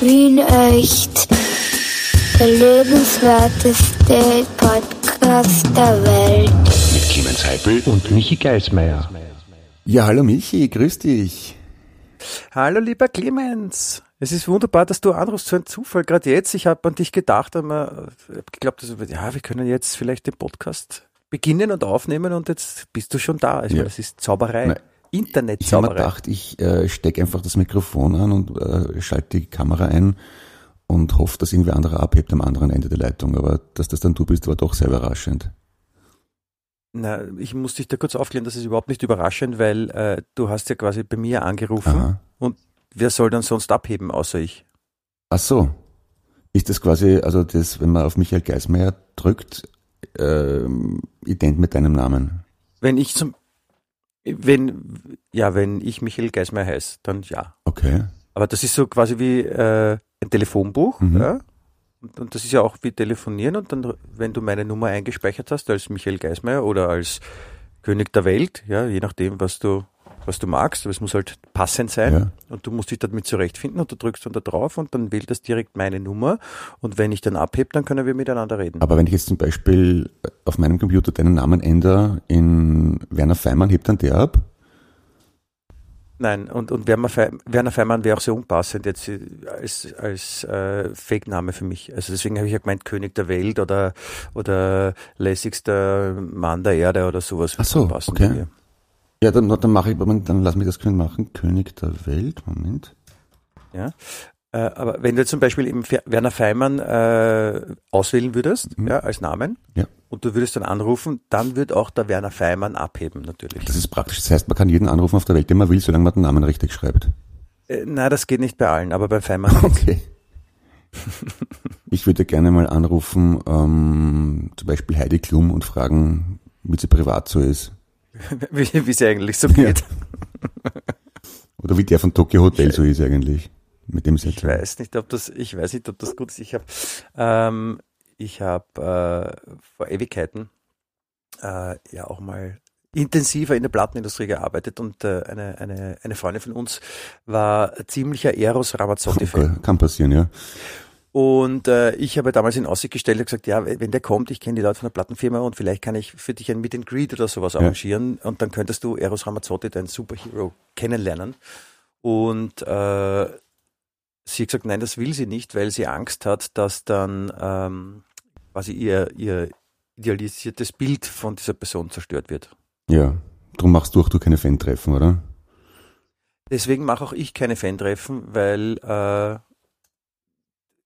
Wien echt. Der lebenswerteste Podcast der Welt. Mit Clemens Heipel und Michi Geismeier. Ja, hallo Michi, grüß dich. Hallo lieber Clemens. Es ist wunderbar, dass du anrufst, so ein Zufall. Gerade jetzt, ich habe an dich gedacht, aber ich habe geglaubt, also, ja, wir können jetzt vielleicht den Podcast beginnen und aufnehmen und jetzt bist du schon da. Also Ja. das ist Zauberei. Nein. Ich habe gedacht, ich äh, stecke einfach das Mikrofon an und äh, schalte die Kamera ein und hoffe, dass irgendwer anderer abhebt am anderen Ende der Leitung. Aber dass das dann du bist, war doch sehr überraschend. Na, ich muss dich da kurz aufklären, das ist überhaupt nicht überraschend, weil äh, du hast ja quasi bei mir angerufen Aha. und wer soll dann sonst abheben, außer ich? Ach so. Ist das quasi, also das, wenn man auf Michael Geismeier drückt, ähm, ident mit deinem Namen? Wenn ich zum, wenn, ja, wenn ich Michael Geismeier heiße, dann ja. Okay. Aber das ist so quasi wie äh, ein Telefonbuch, Mhm. ja. Und, und das ist ja auch wie telefonieren und dann, wenn du meine Nummer eingespeichert hast als Michael Geismeier oder als König der Welt, ja, je nachdem, was du, was du magst, aber es muss halt passend sein Ja. und du musst dich damit zurechtfinden und du drückst dann da drauf und dann wählt das direkt meine Nummer und wenn ich dann abhebe, dann können wir miteinander reden. Aber wenn ich jetzt zum Beispiel auf meinem Computer deinen Namen ändere in Werner Feimann, hebt dann der ab? Nein, und, und Werner, Fe Werner Feimann wäre auch sehr unpassend jetzt äh, als, als äh, Fake-Name für mich. Also deswegen habe ich ja gemeint König der Welt oder, oder lässigster Mann der Erde oder sowas. Ach so, okay. Ja, dann, dann mache ich, dann lass mich das können machen. König der Welt, Moment. Ja. Äh, aber wenn du zum Beispiel eben Werner Feimann äh, auswählen würdest, Mhm. ja, als Namen, Ja. und du würdest dann anrufen, dann wird auch der Werner Feimann abheben, natürlich. Das ist praktisch. Das heißt, man kann jeden anrufen auf der Welt, den man will, solange man den Namen richtig schreibt. Äh, nein, das geht nicht bei allen, aber bei Feimann. Okay. Ich würde gerne mal anrufen, ähm, zum Beispiel Heidi Klum und fragen, wie sie privat so ist. wie es eigentlich so geht. Oder wie der von Tokyo Hotel so ist eigentlich. Mit dem Ich weiß nicht, ob das, ich weiß nicht, ob das gut ist. Ich habe, ähm, ich habe äh, vor Ewigkeiten äh, ja auch mal intensiver in der Plattenindustrie gearbeitet und äh, eine, eine, eine Freundin von uns war ziemlicher Eros Ramazzotti-Fan. Kann passieren, ja. Und äh, ich habe damals in Aussicht gestellt und gesagt, ja, wenn der kommt, ich kenne die Leute von der Plattenfirma und vielleicht kann ich für dich ein Meet and Greet oder sowas arrangieren und dann könntest du Eros Ramazzotti, deinen Superhero, kennenlernen. Und äh, sie hat gesagt, nein, das will sie nicht, weil sie Angst hat, dass dann ähm, quasi ihr, ihr idealisiertes Bild von dieser Person zerstört wird. Ja. Drum machst du auch du keine Fan-Treffen, oder? Deswegen mache auch ich keine Fan-Treffen, weil äh,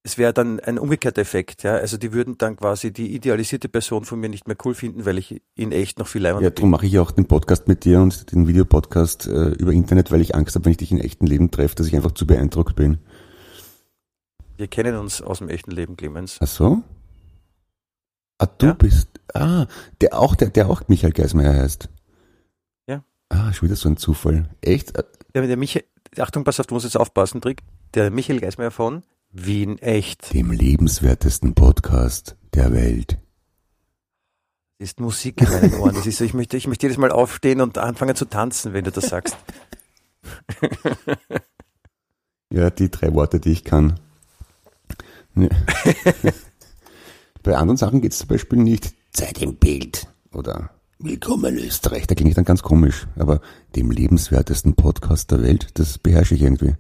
es wäre dann ein umgekehrter Effekt. Ja? Also die würden dann quasi die idealisierte Person von mir nicht mehr cool finden, weil ich in echt noch viel Ja, leibender darum mache ich ja auch den Podcast mit dir und den Videopodcast äh, über Internet, weil ich Angst habe, wenn ich dich in echten Leben treffe, dass ich einfach zu beeindruckt bin. Wir kennen uns aus dem echten Leben, Clemens. Ach so? Ah, du Ja. bist, ah, der auch, der, der auch Michael Geismeier heißt. Ja. Ah, schon wieder so ein Zufall. Echt? Der, der Michael, Achtung, pass auf, du musst jetzt aufpassen, Trick. Der Michael Geismeier von Wien Echt Dem lebenswertesten Podcast der Welt. ist Musik in meinen Ohren. Das ist so, ich möchte, ich möchte jedes Mal aufstehen und anfangen zu tanzen, wenn du das sagst. Ja, die drei Worte, die ich kann. Ne. Bei anderen Sachen geht es zum Beispiel nicht Zeit im Bild oder Willkommen Österreich. Da klingt dann ganz komisch. Aber dem lebenswertesten Podcast der Welt, das beherrsche ich irgendwie.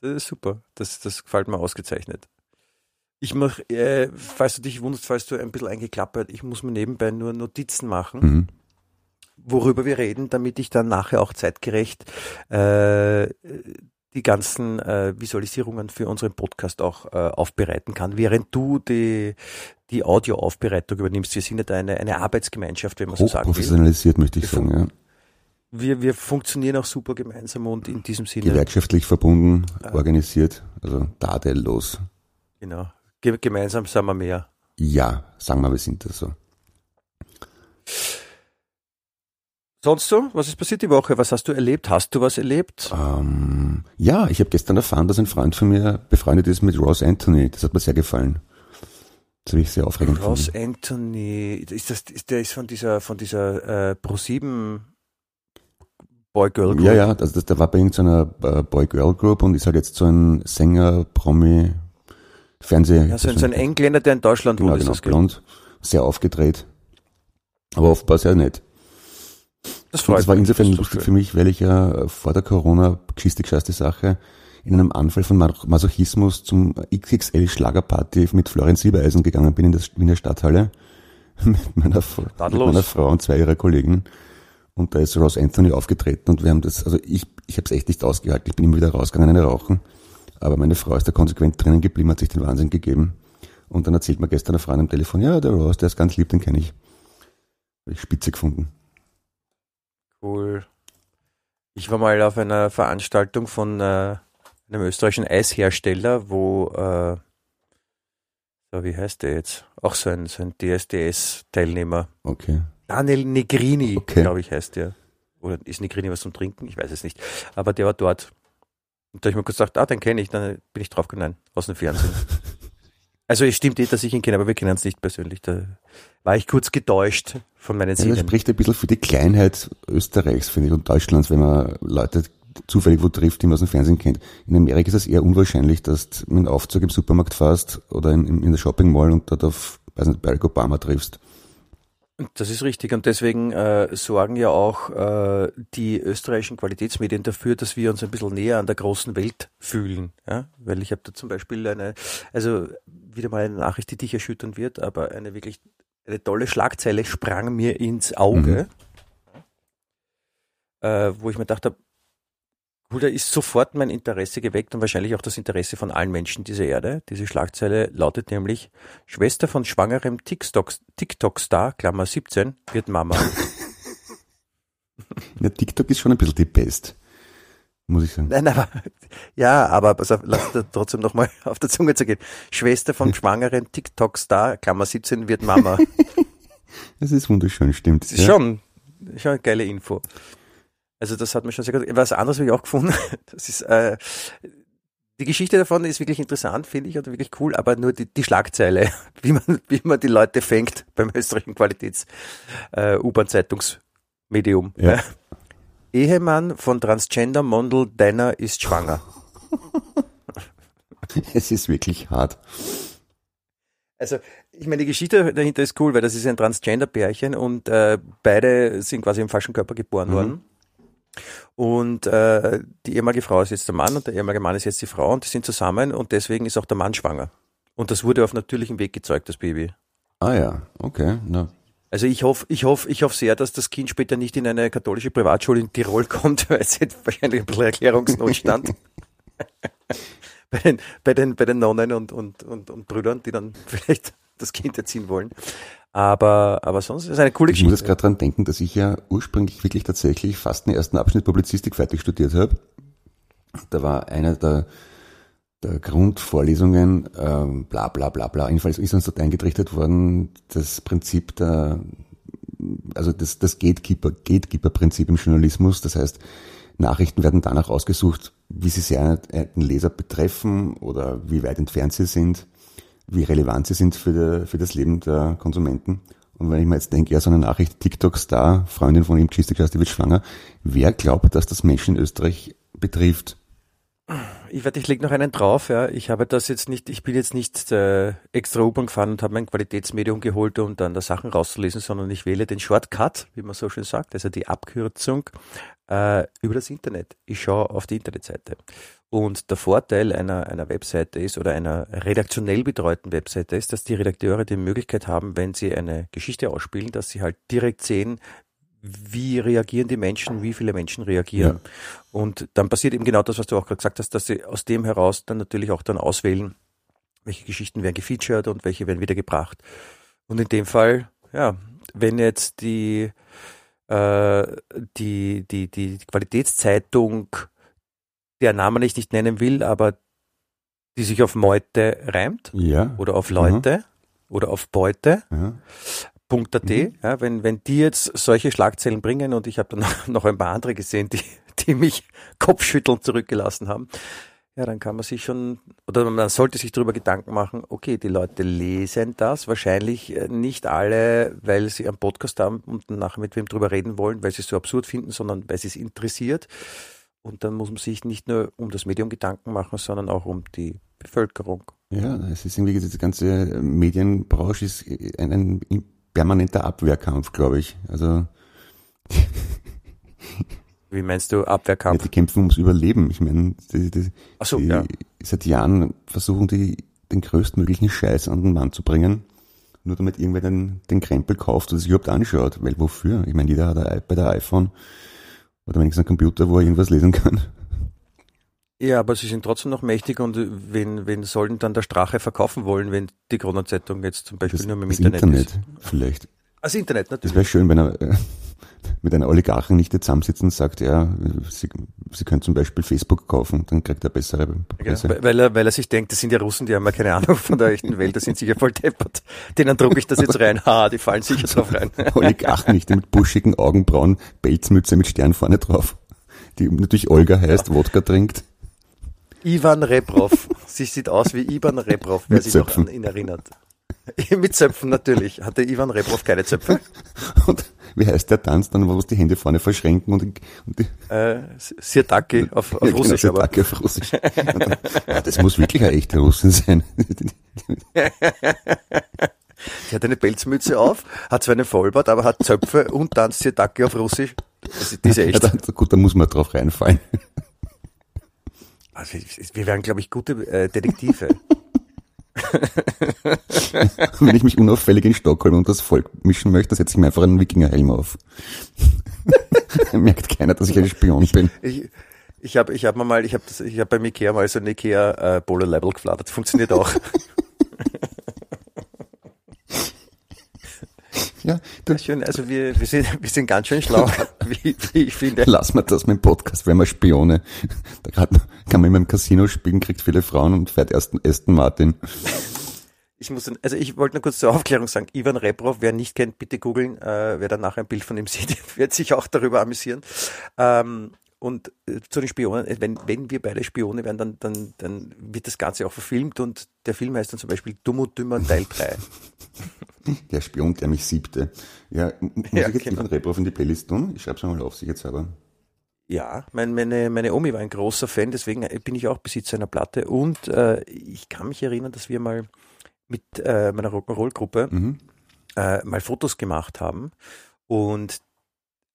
Das ist super. Das, das gefällt mir ausgezeichnet. Ich mache, äh, falls du dich wunderst, falls du ein bisschen eingeklappert, ich muss mir nebenbei nur Notizen machen, Mhm. worüber wir reden, damit ich dann nachher auch zeitgerecht äh, die ganzen äh, Visualisierungen für unseren Podcast auch äh, aufbereiten kann, während du die, die Audioaufbereitung übernimmst. Wir sind ja da eine, eine Arbeitsgemeinschaft, wenn man so sagen will. Hochprofessionalisiert, möchte ich sagen. Ja. Wir, wir funktionieren auch super gemeinsam und in diesem Sinne, Gewerkschaftlich verbunden, organisiert, also tadellos. genau, ge gemeinsam sind wir mehr. Ja, sagen wir, wir sind das so. Sonst so? Was ist passiert die Woche? Was hast du erlebt? Hast du was erlebt? Ähm, ja, ich habe gestern erfahren, dass ein Freund von mir befreundet ist mit Ross Anthony. Das hat mir sehr gefallen. Das habe ich sehr aufregend Ross gefunden. Anthony, ist das, ist, der ist von dieser, von dieser äh, Pro7 Boy-Girl-Group. Ja, ja, also das, der war bei irgendeiner äh, Boy-Girl-Group und ist halt jetzt so ein Sänger, Promi, Fernseh. Ja, so, ein- so ein Engländer, der in Deutschland genau, wohnt, ist genau, das, gell? blond, sehr aufgedreht. Aber offenbar sehr nett. Das Und freut das war insofern Das ist lustig für mich, weil ich ja äh, vor der Corona, geschichte gescheißte Sache, in einem Anfall von Masochismus zum XXL Schlagerparty mit Florian Silbereisen gegangen bin in der Wiener Stadthalle mit meiner, mit meiner Frau und zwei ihrer Kollegen. Und da ist Ross Anthony aufgetreten und wir haben das, also ich, ich habe es echt nicht ausgehalten. Ich bin immer wieder rausgegangen, eine rauchen. Aber meine Frau ist da konsequent drinnen geblieben, hat sich den Wahnsinn gegeben. Und dann erzählt mir gestern eine Frau am Telefon, ja, der Ross, der ist ganz lieb, den kenne ich. Hab ich spitze gefunden. Cool. Ich war mal auf einer Veranstaltung von äh, einem österreichischen Eishersteller, wo, äh, so, wie heißt der jetzt? Auch so ein, so ein DSDS-Teilnehmer. Okay. Daniel Negrini, Okay. glaube ich, heißt der. Oder ist Negrini was zum Trinken? Ich weiß es nicht. Aber der war dort. Und da habe ich mir kurz gedacht, ah, den kenne ich. Dann bin ich draufgegangen, aus dem Fernsehen. also es stimmt eh, dass ich ihn kenne, aber wir kennen uns nicht persönlich. Da war ich kurz getäuscht von meinen Ja, das Sinnen. spricht ein bisschen für die Kleinheit Österreichs, finde ich, und Deutschlands, wenn man Leute zufällig wo trifft, die man aus dem Fernsehen kennt. In Amerika ist es eher unwahrscheinlich, dass du mit einem Aufzug im Supermarkt fährst oder in, in der Shopping Mall und dort auf, weiß nicht, Barack Obama triffst. Das ist richtig und deswegen äh, sorgen ja auch äh, die österreichischen Qualitätsmedien dafür, dass wir uns ein bisschen näher an der großen Welt fühlen. Ja? Weil ich habe da zum Beispiel eine, also wieder mal eine Nachricht, die dich erschüttern wird, aber eine wirklich eine tolle Schlagzeile sprang mir ins Auge, äh, wo ich mir dachte, cool, da ist sofort mein Interesse geweckt und wahrscheinlich auch das Interesse von allen Menschen dieser Erde. Diese Schlagzeile lautet nämlich, Schwester von schwangerem TikTok- TikTok-Star, Klammer 17, wird Mama. Ja, TikTok ist schon ein bisschen die Pest, muss ich sagen. Nein, aber, ja, aber pass auf, lass da trotzdem nochmal auf der Zunge zu gehen. Schwester vom schwangeren TikTok-Star, Klammer 17, wird Mama. Das ist wunderschön, stimmt. Das ist schon, schon eine geile Info. Also das hat mir schon sehr gut. Was anderes habe ich auch gefunden. Das ist äh, die Geschichte davon ist wirklich interessant, finde ich, und wirklich cool, aber nur die, die Schlagzeile, wie man, wie man die Leute fängt beim österreichischen Qualitäts äh. Ja. Ehemann von Transgender-Mondel Denner ist schwanger. Es ist wirklich hart. Also, ich meine, die Geschichte dahinter ist cool, weil das ist ein Transgender-Pärchen und äh, beide sind quasi im falschen Körper geboren Mhm. worden. Und äh, die ehemalige Frau ist jetzt der Mann und der ehemalige Mann ist jetzt die Frau und die sind zusammen und deswegen ist auch der Mann schwanger. Und das wurde auf natürlichem Weg gezeugt, das Baby. Ah ja, okay. Na, Also ich hoffe, ich hoffe, ich hoffe sehr, dass das Kind später nicht in eine katholische Privatschule in Tirol kommt, weil es hätte wahrscheinlich ein bisschen Erklärungsnotstand. bei, den, bei, den, bei den Nonnen und, und, und, und Brüdern, die dann vielleicht das Kind erziehen wollen. Aber, aber sonst ist es eine coole ich muss jetzt Geschichte. gerade dran denken, dass ich ja ursprünglich wirklich tatsächlich fast den ersten Abschnitt Publizistik fertig studiert habe. Da war einer der, der Grundvorlesungen, ähm, bla bla bla bla. Jedenfalls ist uns dort eingetrichtert worden, das Prinzip der, also das, das Gatekeeper, Gatekeeper-Prinzip im Journalismus. Das heißt, Nachrichten werden danach ausgesucht, wie sie sehr den Leser betreffen oder wie weit entfernt sie sind, wie relevant sie sind für, die, für das Leben der Konsumenten. Und wenn ich mir jetzt denke, ja, so eine Nachricht, TikTok-Star, Freundin von ihm, die wird schwanger, wer glaubt, dass das Menschen in Österreich betrifft? Ich werde, ich leg noch einen drauf. Ja. Ich habe das jetzt nicht, ich bin jetzt nicht äh, extra U-Bahn gefahren und habe mein Qualitätsmedium geholt, um dann da Sachen rauszulesen, sondern ich wähle den Shortcut, wie man so schön sagt, also die Abkürzung äh, über das Internet. Ich schaue auf die Internetseite. Und der Vorteil einer, einer Webseite ist oder einer redaktionell betreuten Webseite ist, dass die Redakteure die Möglichkeit haben, wenn sie eine Geschichte ausspielen, dass sie halt direkt sehen, wie reagieren die Menschen, wie viele Menschen reagieren. Ja. Und dann passiert eben genau das, was du auch gerade gesagt hast, dass sie aus dem heraus dann natürlich auch dann auswählen, welche Geschichten werden gefeatured und welche werden wieder gebracht. Und in dem Fall, ja, wenn jetzt die, äh, die, die, die Qualitätszeitung, der Name ich nicht nennen will, aber die sich auf Meute reimt Ja. oder auf Leute oder auf Beute, ja. .at, Mhm. ja, wenn, wenn die jetzt solche Schlagzeilen bringen und ich habe dann noch ein paar andere gesehen, die, die mich kopfschüttelnd zurückgelassen haben, Ja, dann kann man sich schon, oder man sollte sich darüber Gedanken machen, okay, die Leute lesen das, wahrscheinlich äh, nicht alle, weil sie einen Podcast haben und nachher mit wem drüber reden wollen, weil sie es so absurd finden, sondern weil sie es interessiert. Und dann muss man sich nicht nur um das Medium Gedanken machen, sondern auch um die Bevölkerung. Ja, es ist irgendwie, diese ganze Medienbranche ist ein, ein permanenter Abwehrkampf, glaube ich. Also Wie meinst du Abwehrkampf? Ja, die kämpfen ums Überleben. Ich meine, die, die, so, die, ja. seit Jahren versuchen die den größtmöglichen Scheiß an den Mann zu bringen, nur damit irgendwer den, den Krempel kauft und sich überhaupt anschaut. Weil wofür? Ich meine, jeder hat ein iPad, ein iPhone oder wenigstens einen Computer, wo er irgendwas lesen kann. Ja, aber sie sind trotzdem noch mächtig und wen, wen sollen dann der Strache verkaufen wollen, wenn die Kronenzeitung jetzt zum Beispiel Das, nur mit dem das Internet, Internet, ist? vielleicht. Das Internet Das natürlich. wäre schön, wenn er äh, mit einer Oligarchen nicht zusammensitzen und sagt, ja, sie, sie können zum Beispiel Facebook kaufen, dann kriegt er bessere Preise. weil, er, weil er sich denkt, das sind ja Russen, die haben ja keine Ahnung von der echten Welt, das sind sicher voll deppert. Denen drucke ich das jetzt rein. Ha, die fallen sicher drauf rein. Oligarchen nicht, mit buschigen Augenbrauen, Pelzmütze mit Stern vorne drauf, die natürlich Olga heißt, Wodka trinkt. Ivan Rebrov. Sie sieht aus wie Ivan Rebrov, wer Mit sich noch an ihn erinnert. Mit Zöpfen natürlich. Hatte Ivan Rebrov keine Zöpfe? Und wie heißt der Tanz dann, wo die Hände vorne verschränken und, die- und die, Äh, Sirtaki auf, auf ja, genau, Russisch, aber. Sitake auf Russisch. Dann, ja, das muss wirklich ein echter Russen sein. Sie hat eine Pelzmütze auf, hat zwar einen Vollbart, aber hat Zöpfe und tanzt Sirtaki auf Russisch. Das ist, die ist ja echt. dann, gut, da muss man drauf reinfallen. Also, wir wären, glaube ich, gute äh, Detektive. Wenn ich mich unauffällig in Stockholm und das Volk mischen möchte, setze ich mir einfach einen Wikingerhelm auf. Merkt keiner, dass ich ein Spion bin. Ich, ich habe ich hab mal, ich habe ich hab beim Ikea mal so ein Ikea äh, Polo Label geflattert. Funktioniert auch. Ja, du, Schön, also wir, wir, sind, wir sind ganz schön schlau, wie, wie ich finde. lass mal das mit dem Podcast, wären wir Spione. Da grad, kann man immer im Casino spielen, kriegt viele Frauen und fährt erst Aston Martin. Ich muss, also ich wollte nur kurz zur Aufklärung sagen, Ivan Rebrov, wer nicht kennt, bitte googeln, äh, wer dann nachher ein Bild von ihm sieht, wird sich auch darüber amüsieren. Ähm, und äh, zu den Spionen, äh, wenn, wenn wir beide Spione werden, dann, dann, dann wird das Ganze auch verfilmt und der Film heißt dann zum Beispiel Dumm und Dümmer Teil 3. Der Spion, der mich siebte. Ja, muss Ja, ich jetzt genau. Ivan Rebrov in die Playlist tun? Ich schreib's mal auf, sicherheitshalber. Ja, mein, meine, meine Omi war ein großer Fan, deswegen bin ich auch Besitzer einer Platte und äh, ich kann mich erinnern, dass wir mal mit äh, meiner Rock'n'Roll-Gruppe Mhm. äh, mal Fotos gemacht haben und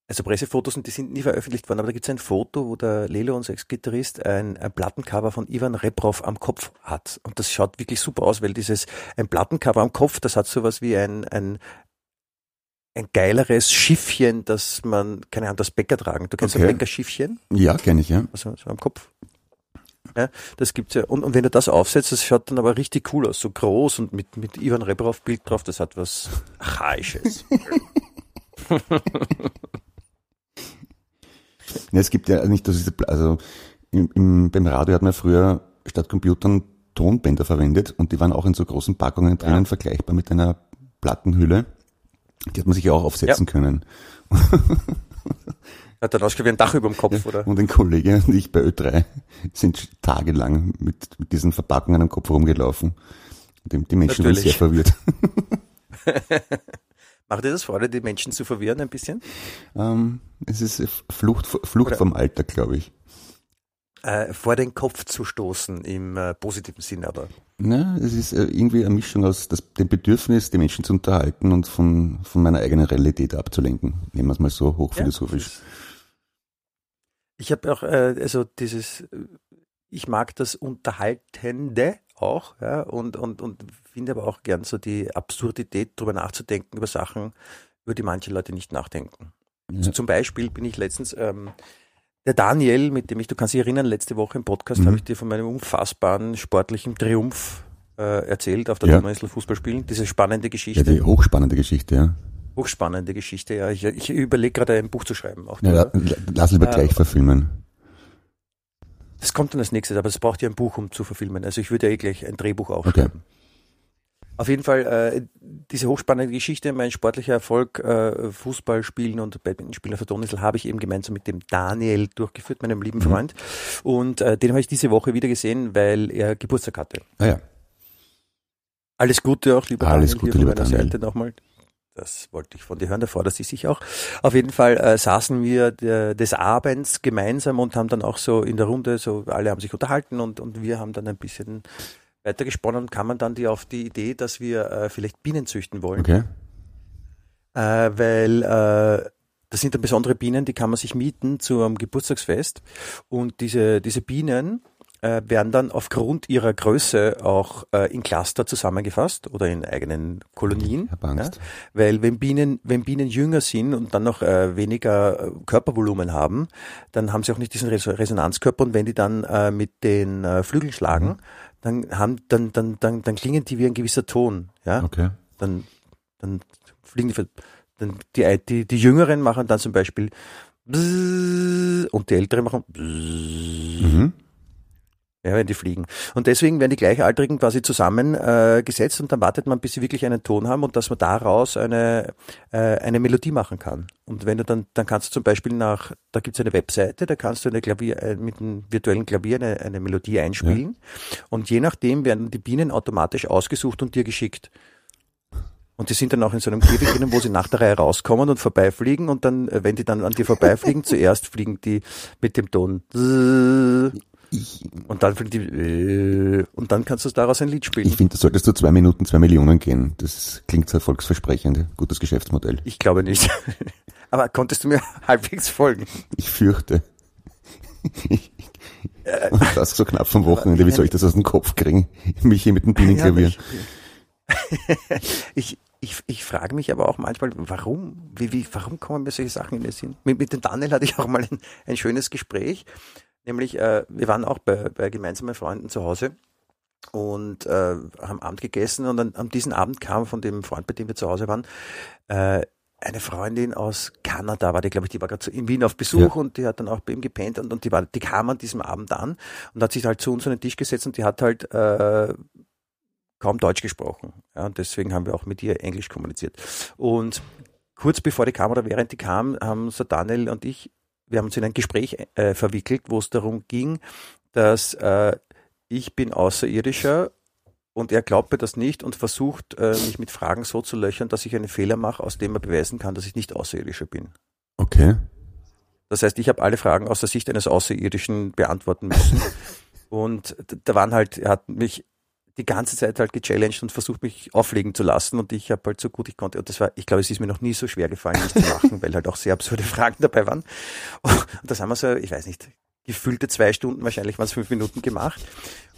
also Pressefotos und die sind nie veröffentlicht worden, aber da gibt es ein Foto, wo der Lelo, unser Ex-Gitarrist, ein, ein Plattencover von Ivan Rebrov am Kopf hat. Und das schaut wirklich super aus, weil dieses, ein Plattencover am Kopf, das hat sowas wie ein, ein, ein geileres Schiffchen, das man, keine Ahnung, das Bäcker tragen. Du kennst Okay. ein Bäckerschiffchen? Ja, kenne ich, ja. also so am Kopf. Ja, das gibt's ja. Und, und wenn du das aufsetzt, das schaut dann aber richtig cool aus, so groß und mit, mit Ivan Rebrov Bild drauf, das hat was Archaisches. Ja, es gibt ja nicht, dass also im, im, beim Radio hat man früher statt Computern Tonbänder verwendet und die waren auch in so großen Packungen drinnen, Ja. vergleichbar mit einer Plattenhülle. Die hat man sich ja auch aufsetzen können. Hat dann ausgeschaut wie ein Dach über dem Kopf, oder? Und ein Kollege und ich bei Ö3 sind tagelang mit, mit diesen Verpackungen am Kopf rumgelaufen. Die, die Menschen waren sehr Natürlich. verwirrt. Macht dir das Freude, die Menschen zu verwirren ein bisschen? Ähm, es ist Flucht, Flucht Oder- vom Alter, glaube ich. Äh, vor den Kopf zu stoßen, im äh, positiven Sinn aber. Na, es ist äh, irgendwie eine Mischung aus das, dem Bedürfnis, die Menschen zu unterhalten und von, von meiner eigenen Realität abzulenken. Nehmen wir es mal so hochphilosophisch. Ich habe auch, äh, also dieses, äh, ich mag das Unterhaltende auch, ja, und, und, und finde aber auch gern so die Absurdität, darüber nachzudenken, über Sachen, über die manche Leute nicht nachdenken. Also Ja. zum Beispiel bin ich letztens, ähm, der Daniel, mit dem ich, du kannst dich erinnern, letzte Woche im Podcast Mhm. habe ich dir von meinem unfassbaren sportlichen Triumph äh, erzählt auf der Ja. Donauinsel Fußballspielen. Diese spannende Ja, Geschichte, die hochspannende Geschichte, ja. hochspannende Geschichte. Ja, ich, ich überlege gerade ein Buch zu schreiben. Auch ja lass lieber Äh, gleich verfilmen. Das kommt dann als nächstes, aber es braucht ja ein Buch, um zu verfilmen. Also ich würde ja eh gleich ein Drehbuch auch Okay. Auf jeden Fall äh, diese hochspannende Geschichte, mein sportlicher Erfolg, äh, Fußball spielen und Badminton spielen auf der Donau habe ich eben gemeinsam mit dem Daniel durchgeführt, meinem lieben Mhm. Freund. Und äh, den habe ich diese Woche wieder gesehen, weil er Geburtstag hatte. Ah ja. Alles Gute auch, lieber Alles Daniel, Gute, lieber Daniel. Seite nochmal. Das wollte ich von dir hören, da fordert sie sich auch. Auf jeden Fall äh, saßen wir äh, des Abends gemeinsam und haben dann auch so in der Runde, so alle haben sich unterhalten und, und wir haben dann ein bisschen weitergesponnen und kamen dann die auf die Idee, dass wir äh, vielleicht Bienen züchten wollen. Okay. Äh, weil äh, das sind dann besondere Bienen, die kann man sich mieten zu einem Geburtstagsfest. Und diese, diese Bienen äh, werden dann aufgrund ihrer Größe auch äh, in Cluster zusammengefasst oder in eigenen Kolonien. Angst. Weil wenn Bienen, wenn Bienen jünger sind und dann noch äh, weniger äh, Körpervolumen haben, dann haben sie auch nicht diesen Res Resonanzkörper und wenn die dann äh, mit den äh, Flügeln schlagen, Mhm. dann haben, dann, dann, dann, dann klingen die wie ein gewisser Ton. Ja? Okay. dann, dann fliegen die, dann die, die, die Jüngeren machen dann zum Beispiel und die Älteren machen Mhm. Ja, wenn die fliegen. Und deswegen werden die Gleichaltrigen quasi zusammengesetzt äh, und dann wartet man, bis sie wirklich einen Ton haben und dass man daraus eine, äh, eine Melodie machen kann. Und wenn du dann, dann kannst du zum Beispiel nach, da gibt's eine Webseite, da kannst du eine Klavier, äh, mit einem virtuellen Klavier eine, eine Melodie einspielen. Und je nachdem werden die Bienen automatisch ausgesucht und dir geschickt. Und die sind dann auch in so einem Käfig drinnen, wo sie nach der Reihe rauskommen und vorbeifliegen und dann, äh, wenn die dann an dir vorbeifliegen, zuerst fliegen die mit dem Ton Ich, und dann die äh, und dann kannst du daraus ein Lied spielen. ich finde, da solltest du zwei Minuten, zwei Millionen gehen. Das klingt sehr erfolgsversprechend. Gutes Geschäftsmodell. Ich glaube nicht. Aber konntest du mir halbwegs folgen? Ich fürchte. Und das so knapp vom Wochenende. Wie soll ich das aus dem Kopf kriegen? Mich hier mit dem Bienenklavier. Ja, ich, ich, ich, ich frage mich aber auch manchmal, warum, wie, wie, warum kommen mir solche Sachen in den Sinn? Mit, mit dem Daniel hatte ich auch mal ein, ein schönes Gespräch, nämlich äh, wir waren auch bei, bei gemeinsamen Freunden zu Hause und äh, haben Abend gegessen und an, an diesem Abend kam von dem Freund, bei dem wir zu Hause waren, äh, eine Freundin aus Kanada war die, glaube ich, die war gerade in Wien auf Besuch Ja. und die hat dann auch bei ihm gepennt und, und die war, die kam an diesem Abend an und hat sich halt zu uns an den Tisch gesetzt und die hat halt äh, kaum Deutsch gesprochen. Ja, und deswegen haben wir auch mit ihr Englisch kommuniziert. Und kurz bevor die kam oder während die kam, haben so Daniel und ich, wir haben uns in ein Gespräch äh, verwickelt, wo es darum ging, dass äh, ich bin Außerirdischer und er glaubt mir das nicht und versucht, äh, mich mit Fragen so zu löchern, dass ich einen Fehler mache, aus dem er beweisen kann, dass ich nicht Außerirdischer bin. Okay. Das heißt, ich habe alle Fragen aus der Sicht eines Außerirdischen beantworten müssen. und da waren halt, er hat mich die ganze Zeit halt gechallenged und versucht, mich auflegen zu lassen. Und ich habe halt so gut ich konnte. Und das war, ich glaube, es ist mir noch nie so schwer gefallen, das zu machen, weil halt auch sehr absurde Fragen dabei waren. Und das haben wir so, ich weiß nicht, gefühlte zwei Stunden, wahrscheinlich waren es fünf Minuten gemacht.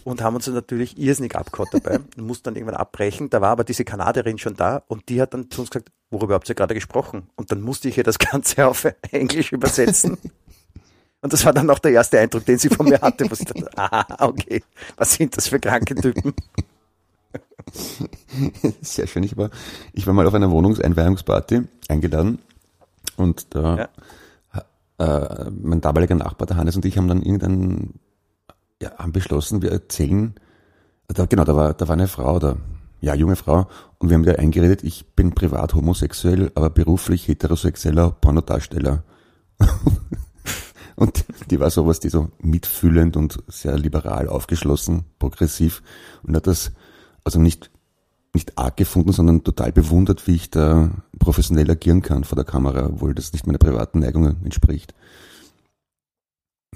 Und haben uns dann natürlich irrsinnig abgehauen dabei und mussten dann irgendwann abbrechen. Da war aber diese Kanadierin schon da und die hat dann zu uns gesagt, worüber habt ihr gerade gesprochen? Und dann musste ich ihr das Ganze auf Englisch übersetzen. Und das war dann auch der erste Eindruck, den sie von mir hatte. Wo sie dachte, ah, okay, was sind das für kranke Typen? Sehr schön. Ich war, ich war mal auf einer Wohnungseinweihungsparty eingeladen und da äh, mein damaliger Nachbar, der Hannes und ich haben dann irgendein, ja, haben beschlossen, wir erzählen, da, genau, da war, da war eine Frau, da, ja, junge Frau, und wir haben ihr eingeredet, ich bin privat homosexuell, aber beruflich heterosexueller Pornodarsteller. und die war sowas, die so mitfühlend und sehr liberal aufgeschlossen, progressiv und hat das also nicht nicht arg gefunden, sondern total bewundert, wie ich da professionell agieren kann vor der Kamera, obwohl das nicht meiner privaten Neigungen entspricht.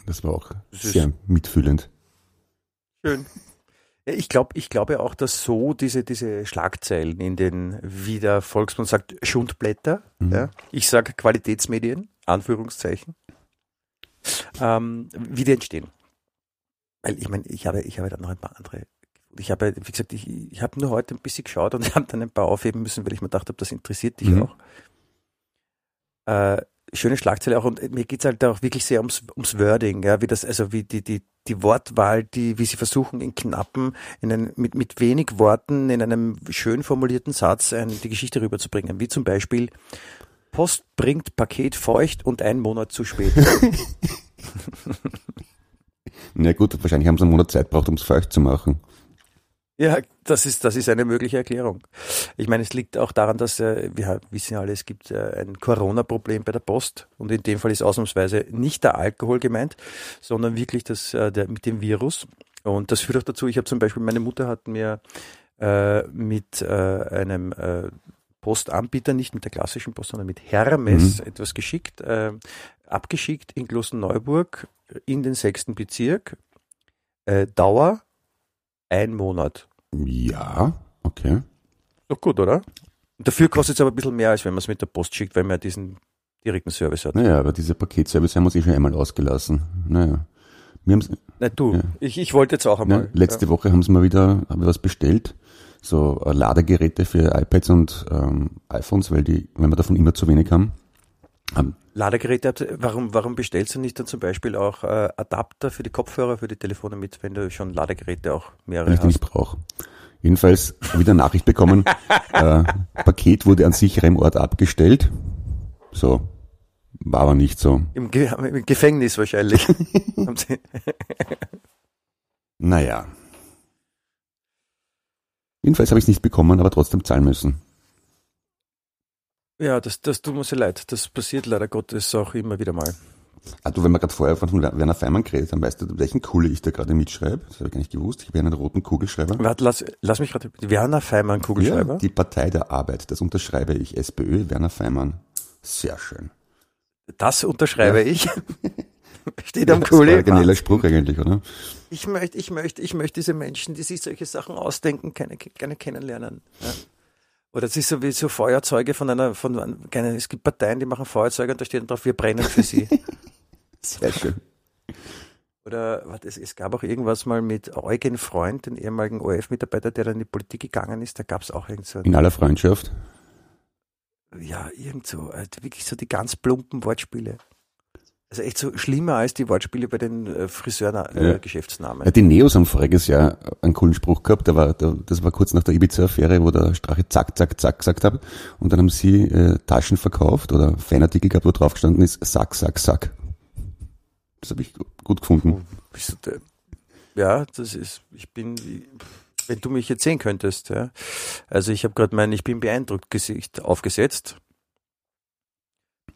Das war auch Das sehr mitfühlend. Schön. Ich glaube, ich glaube auch, dass so diese, diese Schlagzeilen in den, wie der Volksmund sagt, Schundblätter, Mhm. ja, ich sage Qualitätsmedien, Anführungszeichen, ähm, wie die entstehen. Weil ich meine, ich habe, ich habe da noch ein paar andere. Ich habe, wie gesagt, ich, ich habe nur heute ein bisschen geschaut und habe dann ein paar aufheben müssen, weil ich mir gedacht habe, das interessiert dich Mhm. auch. Äh, schöne Schlagzeile auch und mir geht's halt auch wirklich sehr ums, ums Wording, ja, wie das, also wie die, die, die Wortwahl, die, wie sie versuchen in knappen, in einem, mit, mit wenig Worten, in einem schön formulierten Satz ein, die Geschichte rüberzubringen, wie zum Beispiel Post bringt Paket feucht und ein Monat zu spät. Na gut, wahrscheinlich haben sie einen Monat Zeit gebraucht, um es feucht zu machen. Ja, das ist, das ist eine mögliche Erklärung. Ich meine, es liegt auch daran, dass äh, wir wissen ja alle, es gibt äh, ein Corona-Problem bei der Post und in dem Fall ist ausnahmsweise nicht der Alkohol gemeint, sondern wirklich das äh, der, mit dem Virus. Und das führt auch dazu, ich habe zum Beispiel, meine Mutter hat mir äh, mit äh, einem äh, Postanbieter, nicht mit der klassischen Post, sondern mit Hermes mhm. etwas geschickt, äh, abgeschickt in Klosterneuburg in den sechsten Bezirk. Äh, Dauer ein Monat. Ja, okay. Doch gut, oder? Dafür kostet es aber ein bisschen mehr, als wenn man es mit der Post schickt, weil man ja diesen direkten Service hat. Naja, aber diese Paketservice haben wir sich schon einmal ausgelassen. Naja. Wir haben's, Na du, ja. ich, ich wollte jetzt auch einmal. Ja, letzte ja. Woche haben sie mal wieder was bestellt. So äh, Ladegeräte für iPads und ähm, iPhones, weil die, wenn wir davon immer zu wenig haben. Um, Ladegeräte, warum, warum bestellst du nicht dann zum Beispiel auch äh, Adapter für die Kopfhörer, für die Telefone mit, wenn du schon Ladegeräte auch mehrere wenn ich hast? nicht brauche. Jedenfalls wieder Nachricht bekommen, äh, Paket wurde an sicherem Ort abgestellt. So, war aber nicht so. Im, Ge im Gefängnis wahrscheinlich. naja. Jedenfalls habe ich es nicht bekommen, aber trotzdem zahlen müssen. Ja, das, das tut mir sehr leid. Das passiert leider Gottes auch immer wieder mal. Ah, du, wenn wir gerade vorher von Werner Feimann geredet haben, weißt du, welchen Kuhle ich da gerade mitschreibe? Das habe ich gar nicht gewusst. Ich habe einen roten Kugelschreiber. Warte, lass, lass mich gerade. Werner Feimann Kugelschreiber? Ja, die Partei der Arbeit. Das unterschreibe ich. SPÖ, Werner Feimann. Sehr schön. Das unterschreibe ja. ich. Steht am Kuli. Das ist ein genialer Spruch eigentlich, oder? Ich möchte, ich möchte, ich möchte diese Menschen, die sich solche Sachen ausdenken, gerne, gerne kennenlernen. Ja. Oder es ist so wie so Feuerzeuge von einer, von, keine, es gibt Parteien, die machen Feuerzeuge und da steht drauf, wir brennen für sie. Sehr schön. Oder warte, es, es gab auch irgendwas mal mit Eugen Freund, den ehemaligen ORF-Mitarbeiter, der dann in die Politik gegangen ist, da gab es auch irgend so. In aller Freundschaft? Ja, irgend so, also wirklich so die ganz plumpen Wortspiele. Also echt so schlimmer als die Wortspiele bei den äh, Friseur-Geschäftsnamen. Äh, ja. die Neos haben voriges Jahr einen coolen Spruch gehabt, da war, da, das war kurz nach der Ibiza-Affäre, wo der Strache zack, zack, zack gesagt hat. Und dann haben sie äh, Taschen verkauft oder Fanartikel gehabt, wo drauf gestanden ist, sack, sack, sack. Das habe ich gut gefunden. Oh, ja, das ist, ich bin, wenn du mich jetzt sehen könntest, ja. Also ich habe gerade mein Ich bin beeindruckt Gesicht aufgesetzt.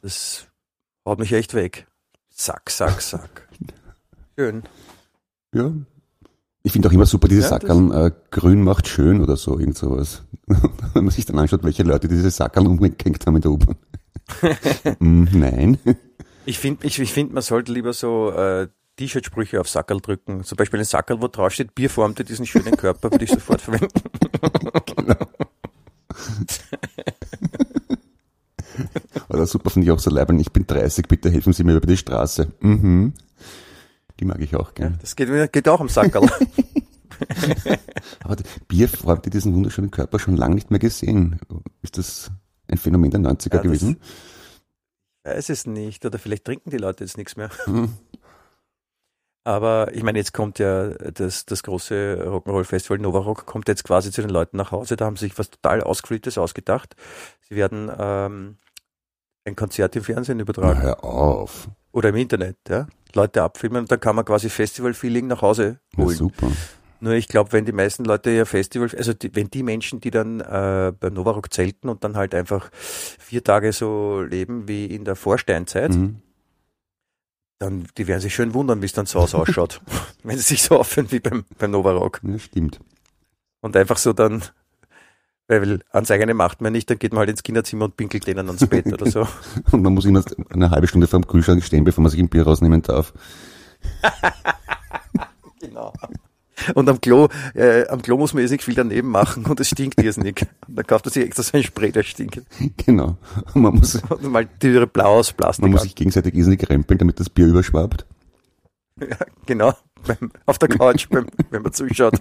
Das haut mich echt weg. Sack, Sack, Sack. Schön. Ja. Ich finde auch immer super diese ja, Sackerln, äh, grün macht schön oder so, irgend sowas. Wenn man sich dann anschaut, welche Leute diese Sackerln umgehängt haben in der U-Bahn. mm, nein. Ich finde, ich, ich find, man sollte lieber so äh, T-Shirt-Sprüche auf Sackerl drücken. Zum Beispiel ein Sackerl, wo drauf steht, Bier formte diesen schönen Körper, würde ich sofort verwenden. genau. Oder super finde ich auch so leibend, ich bin 30, bitte helfen Sie mir über die Straße. Mhm. Die mag ich auch gerne. Ja, das geht, geht auch am Sackerl. Aber Bier formt diesen wunderschönen Körper schon lange nicht mehr gesehen. Ist das ein Phänomen der 90er ja, gewesen? Ich weiß es nicht. Oder vielleicht trinken die Leute jetzt nichts mehr. Mhm. Aber ich meine, jetzt kommt ja das, das große Rock'n'Roll-Festival Nova Rock kommt jetzt quasi zu den Leuten nach Hause. Da haben sie sich was total Ausgeflügeltes ausgedacht. Sie werden ähm, ein Konzert im Fernsehen übertragen. Na, hör auf. Oder im Internet, ja. Leute abfilmen und dann kann man quasi Festival-Feeling nach Hause holen. Ja, super. Nur ich glaube, wenn die meisten Leute ja Festival, also die, wenn die Menschen, die dann äh, beim Novarock zelten und dann halt einfach vier Tage so leben wie in der Vorsteinzeit, mhm. dann die werden sich schön wundern, wie es dann zu Hause ausschaut, wenn sie sich so aufhören wie beim, beim Novarock. Ja, stimmt. Und einfach so dann weil ans eigene macht man nicht, dann geht man halt ins Kinderzimmer und pinkelt denen ans Bett oder so. und man muss immer eine halbe Stunde vor dem Kühlschrank stehen, bevor man sich ein Bier rausnehmen darf. genau. Und am Klo, äh, am Klo muss man irrsinnig viel daneben machen und es stinkt irrsinnig. Und dann kauft man sich extra so ein Spray, der stinkt. Genau. Und man muss, und mal Türe blau aus Plastik. Man muss sich gegenseitig irrsinnig rempeln, damit das Bier überschwappt. Ja, genau. Beim, auf der Couch, beim, wenn man zuschaut.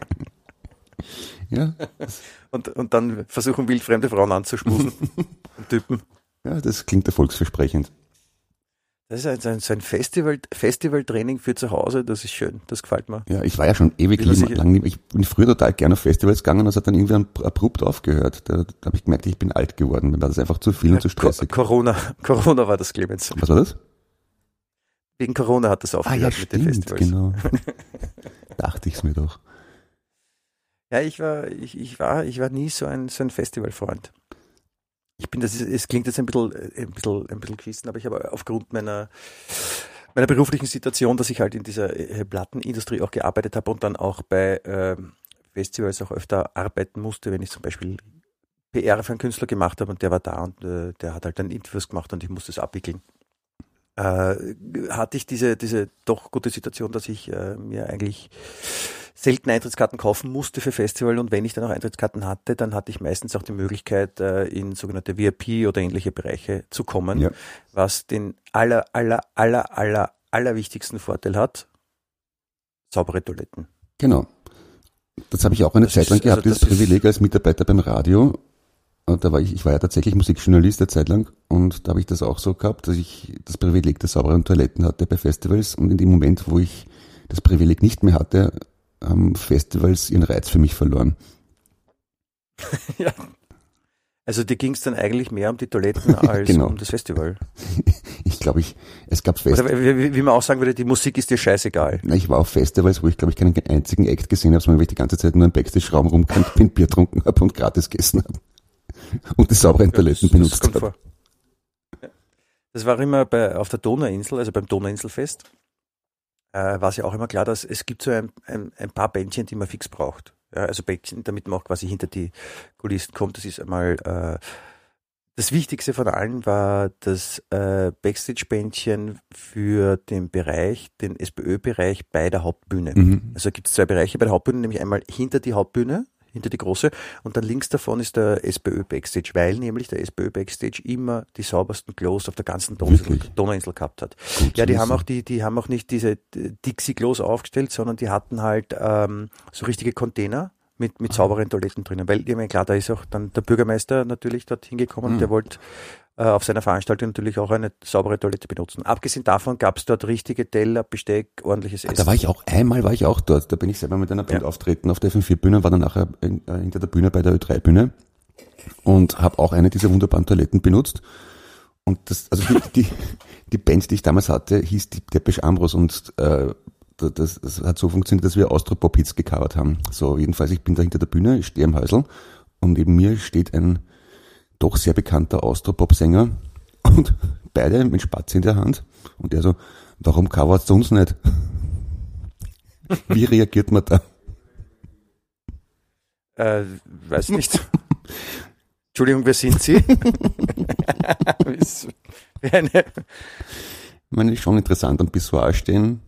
Ja. Und, und dann versuchen wildfremde Frauen anzuschmusen Typen. Ja, das klingt erfolgsversprechend. Das ist ein, so ein Festival, Festivaltraining für zu Hause, das ist schön, das gefällt mir. Ja, ich war ja schon ewig lang, ich bin früher total gerne auf Festivals gegangen, das hat dann irgendwie abrupt aufgehört. Da, da habe ich gemerkt, ich bin alt geworden, mir war das einfach zu viel ja, und zu stressig. Corona, Corona war das, Clemens. Was war das? Wegen Corona hat das aufgehört ah, ja, mit stimmt, den Festivals. genau. Dachte ich es mir doch. Ja, ich war, ich, ich war, ich war nie so ein, so ein Festivalfreund. Ich bin, das ist, es klingt jetzt ein bisschen, ein bisschen, ein bisschen geschissen, aber ich habe aufgrund meiner, meiner beruflichen Situation, dass ich halt in dieser äh, Plattenindustrie auch gearbeitet habe und dann auch bei äh, Festivals auch öfter arbeiten musste, wenn ich zum Beispiel PR für einen Künstler gemacht habe und der war da und äh, der hat halt dann Interviews gemacht und ich musste es abwickeln. Äh, hatte ich diese, diese doch gute Situation, dass ich mir eigentlich selten Eintrittskarten kaufen musste für Festival und wenn ich dann auch Eintrittskarten hatte, dann hatte ich meistens auch die Möglichkeit, äh, in sogenannte VIP oder ähnliche Bereiche zu kommen, Ja. was den aller, aller, aller, aller, aller wichtigsten Vorteil hat, saubere Toiletten. Genau. Das habe ich auch eine Das Zeit lang ist- also gehabt, dieses das ist- Privileg als Mitarbeiter beim Radio. Und da war ich, ich war ja tatsächlich Musikjournalist eine Zeit lang und da habe ich das auch so gehabt, dass ich das Privileg der sauberen Toiletten hatte bei Festivals und in dem Moment, wo ich das Privileg nicht mehr hatte, haben Festivals ihren Reiz für mich verloren. ja. Also dir ging es dann eigentlich mehr um die Toiletten als Genau. um das Festival. Ich glaube, ich, es gab Fest, Oder wie, wie- man auch sagen würde, die Musik ist dir scheißegal. Na, ich war auf Festivals, wo ich glaube ich keinen einzigen Act gesehen habe, sondern wo ich die ganze Zeit nur im Backstage-Raum rumgerannt bin, Bier getrunken habe und gratis gegessen habe. Und die sauberen Toiletten das, benutzt habe. Ja. Das war immer bei, auf der Donauinsel, also beim Donauinselfest, äh, war es ja auch immer klar, dass es gibt so ein, ein, ein paar Bändchen, die man fix braucht. Ja, also Bändchen, damit man auch quasi hinter die Kulissen kommt. Das ist einmal äh, das Wichtigste von allen war das äh, Backstage-Bändchen für den Bereich, den SPÖ-Bereich bei der Hauptbühne. Mhm. Also gibt es zwei Bereiche bei der Hauptbühne, nämlich einmal hinter die Hauptbühne, hinter die große, und dann links davon ist der SPÖ Backstage, weil nämlich der SPÖ Backstage immer die saubersten Klos auf der ganzen Donauinsel, gehabt hat. Gut Ja, die haben auch die, die haben auch nicht diese Dixie-Klos aufgestellt, sondern die hatten halt ähm, so richtige Container mit, mit sauberen Toiletten drinnen. Weil, ich meine, klar, da ist auch dann der Bürgermeister natürlich dort hingekommen, Mhm. der wollte äh, auf seiner Veranstaltung natürlich auch eine saubere Toilette benutzen. Abgesehen davon gab es dort richtige Teller, Besteck, ordentliches Ah, Essen. Da war ich auch, einmal war ich auch dort. Da bin ich selber mit einer Band Ja. auftreten auf der FM4-Bühne und war dann nachher äh, hinter der Bühne bei der Ö3-Bühne und habe auch eine dieser wunderbaren Toiletten benutzt. Und das, also die, die, die Band, die ich damals hatte, hieß die Depeche Ambros und äh, das, das hat so funktioniert, dass wir Austropop-Hits gecovert haben. So, jedenfalls, ich bin da hinter der Bühne, ich stehe am Häusl und neben mir steht ein doch sehr bekannter Austropop-Sänger und beide mit Spatz in der Hand und der so, warum covert's uns nicht? Wie reagiert man da? Äh, weiß nicht. Entschuldigung, wer sind Sie? Ich meine, ist schon interessant am Pissoir stehen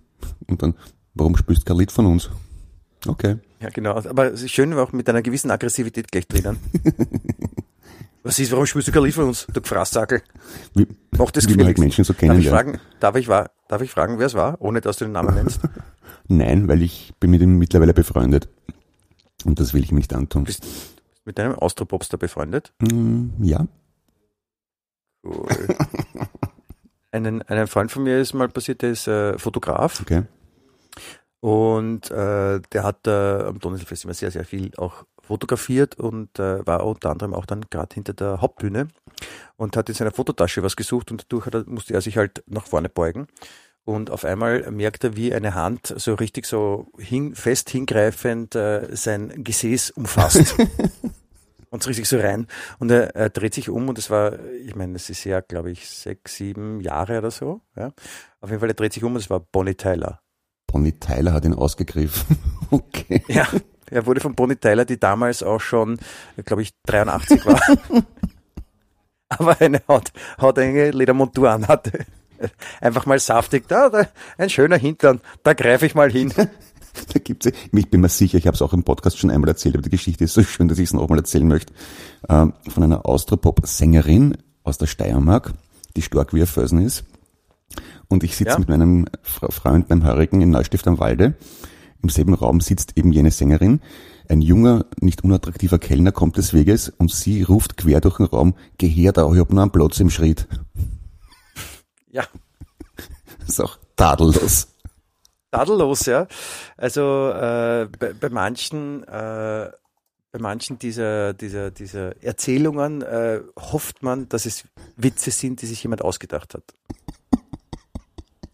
und dann, warum spielst du kein Lied von uns? Okay. ja, genau. Aber es ist schön, auch mit einer gewissen Aggressivität gleich drinnen. Was ist, warum spielst du Lied von uns, du Gefraßsackel? Wie, Mach das wie man halt. Menschen so Darf ich fragen, darf ich, darf ich fragen, wer es war, ohne dass du den Namen nennst? Nein, weil ich bin mit ihm mittlerweile befreundet. Und das will ich nicht antun. Bist mit deinem Austropopster befreundet? Mm, ja. Cool. Einen, einen Freund von mir ist mal passiert, der ist äh, Fotograf Okay. und äh, der hat äh, am Donauinselfest immer sehr, sehr viel auch fotografiert und äh, war unter anderem auch dann gerade hinter der Hauptbühne und hat in seiner Fototasche was gesucht und dadurch hat er, musste er sich halt nach vorne beugen. Und auf einmal merkt er, wie eine Hand so richtig so hin, fest hingreifend äh, sein Gesäß umfasst. und so richtig so rein. Und er, er dreht sich um und es war, ich meine, es ist ja, glaube ich, sechs, sieben Jahre oder so. Ja. Auf jeden Fall, er dreht sich um und es war Bonnie Tyler. Bonnie Tyler hat ihn ausgegriffen. okay. Ja, er wurde von Bonnie Tyler, die damals auch schon, glaube ich, 83 war. Aber eine Haut, hautenge Ledermontur anhatte. Einfach mal saftig, da, da, ein schöner Hintern, da greife ich mal hin. Da gibt's, ich bin mir sicher, ich habe es auch im Podcast schon einmal erzählt, aber die Geschichte ist so schön, dass ich es nochmal erzählen möchte. Ähm, von einer Austropop-Sängerin aus der Steiermark, die stark wie ein Felsen ist. Und ich sitze Ja. mit meinem Fre- Freund beim Heurigen in Neustift am Walde. Im selben Raum sitzt eben jene Sängerin. Ein junger, nicht unattraktiver Kellner kommt des Weges und sie ruft quer durch den Raum, geh her da, ich hab nur einen Platz im Schritt. Ja, Das ist auch tadellos. tadellos, ja. Also äh, bei, bei manchen, äh, bei manchen dieser, dieser, dieser Erzählungen äh, hofft man, dass es Witze sind, die sich jemand ausgedacht hat.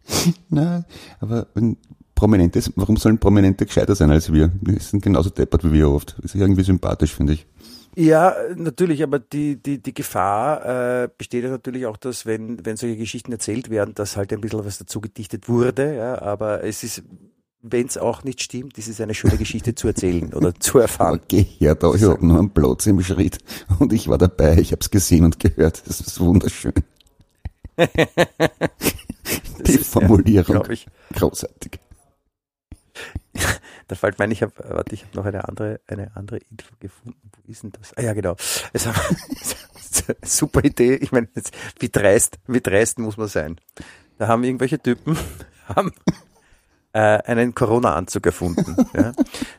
Na, aber wenn Prominente, warum sollen Prominente gescheiter sein als wir? Die sind genauso deppert wie wir oft. Das ist irgendwie sympathisch, finde ich. Ja, natürlich, aber die, die, die Gefahr äh, besteht ja natürlich auch, dass wenn, wenn solche Geschichten erzählt werden, dass halt ein bisschen was dazu gedichtet wurde, ja, aber es ist, wenn es auch nicht stimmt, ist es eine schöne Geschichte zu erzählen oder zu erfahren. Okay, ja, da, ich habe nur einen Platz im Schritt und ich war dabei, ich habe es gesehen und gehört. Das ist wunderschön. die ist, Formulierung, Ja, großartig. Da fällt mir ein, ich habe, warte, ich habe noch eine andere, eine andere Info gefunden. Wo ist denn das? Ah ja, genau. Haben, super Idee. Ich meine, wie dreist, wie dreist muss man sein? Da haben irgendwelche Typen haben äh, einen Corona-Anzug erfunden. ja.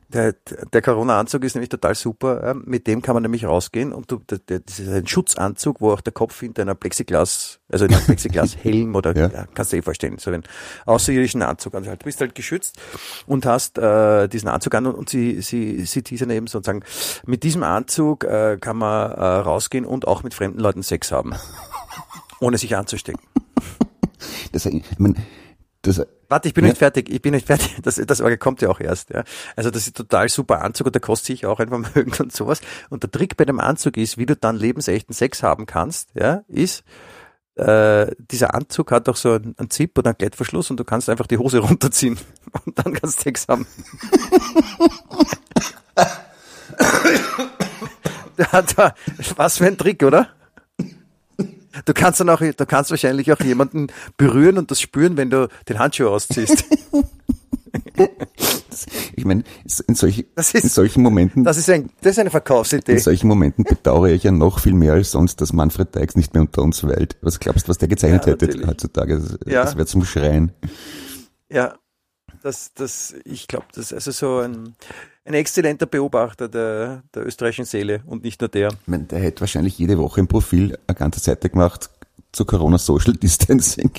Der, der Corona-Anzug ist nämlich total super. äh, Mit dem kann man nämlich rausgehen und du, der, der, das ist ein Schutzanzug, wo auch der Kopf hinter einer Plexiglas, also in einem Plexiglas-Helm oder Ja. ja. kannst du dir eh vorstellen, so einen außerirdischen Anzug. Also halt, du bist halt geschützt und hast äh, diesen Anzug an und, und sie, sie, sie teasern eben sozusagen, mit diesem Anzug äh, kann man äh, rausgehen und auch mit fremden Leuten Sex haben. ohne sich anzustecken. Das, ich mein, das, Warte, ich bin Ja. nicht fertig, ich bin nicht fertig. Das, das Orgel kommt ja auch erst. Ja. Also das ist total super Anzug und der kostet sich auch ein Vermögen und sowas. Und der Trick bei dem Anzug ist, wie du dann lebensechten Sex haben kannst, ja, ist, äh, dieser Anzug hat auch so einen, einen Zip oder einen Klettverschluss und du kannst einfach die Hose runterziehen und dann kannst du Sex haben. da, da, was für ein Trick, oder? Du kannst dann auch, du kannst wahrscheinlich auch jemanden berühren und das spüren, wenn du den Handschuh ausziehst. ich meine, in, solch, ist- in solchen Momenten, Das ist ein, das ist eine in Verkaufsidee. solchen Momenten bedauere ich ja noch viel mehr als sonst, dass Manfred Dykes nicht mehr unter uns weilt. Was glaubst du, was der gezeichnet Ja, hätte natürlich. heutzutage? Das, Ja. das wäre zum Schreien. Ja, das, das, ich glaube, das ist also so ein, ein exzellenter Beobachter der, der österreichischen Seele und nicht nur der. Ich meine, der hätte wahrscheinlich jede Woche im Profil eine ganze Seite gemacht zu Corona Social Distancing.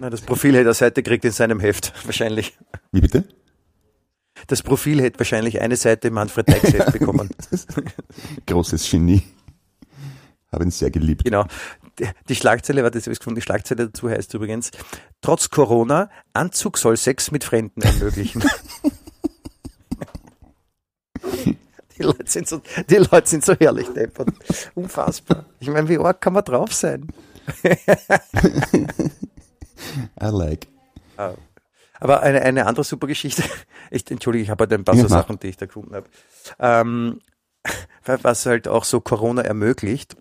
Na, das Profil hätte er Seite gekriegt in seinem Heft, wahrscheinlich. wie bitte? Das Profil hätte wahrscheinlich eine Seite im Manfred Dykes Heft bekommen. Großes Genie. Habe ihn sehr geliebt. Genau. Die, die Schlagzeile, warte, jetzt habe ich gefunden, die Schlagzeile dazu heißt übrigens, trotz Corona, Anzug soll Sex mit Fremden ermöglichen. Die Leute sind so, die Leute sind so herrlich deppert. Unfassbar. Ich meine, wie arg kann man drauf sein? I like. Aber eine, eine andere super Geschichte. Ich, Entschuldige, ich habe halt ein paar Ja, so. Sachen, die ich da gefunden habe. Ähm, was halt auch so Corona ermöglicht,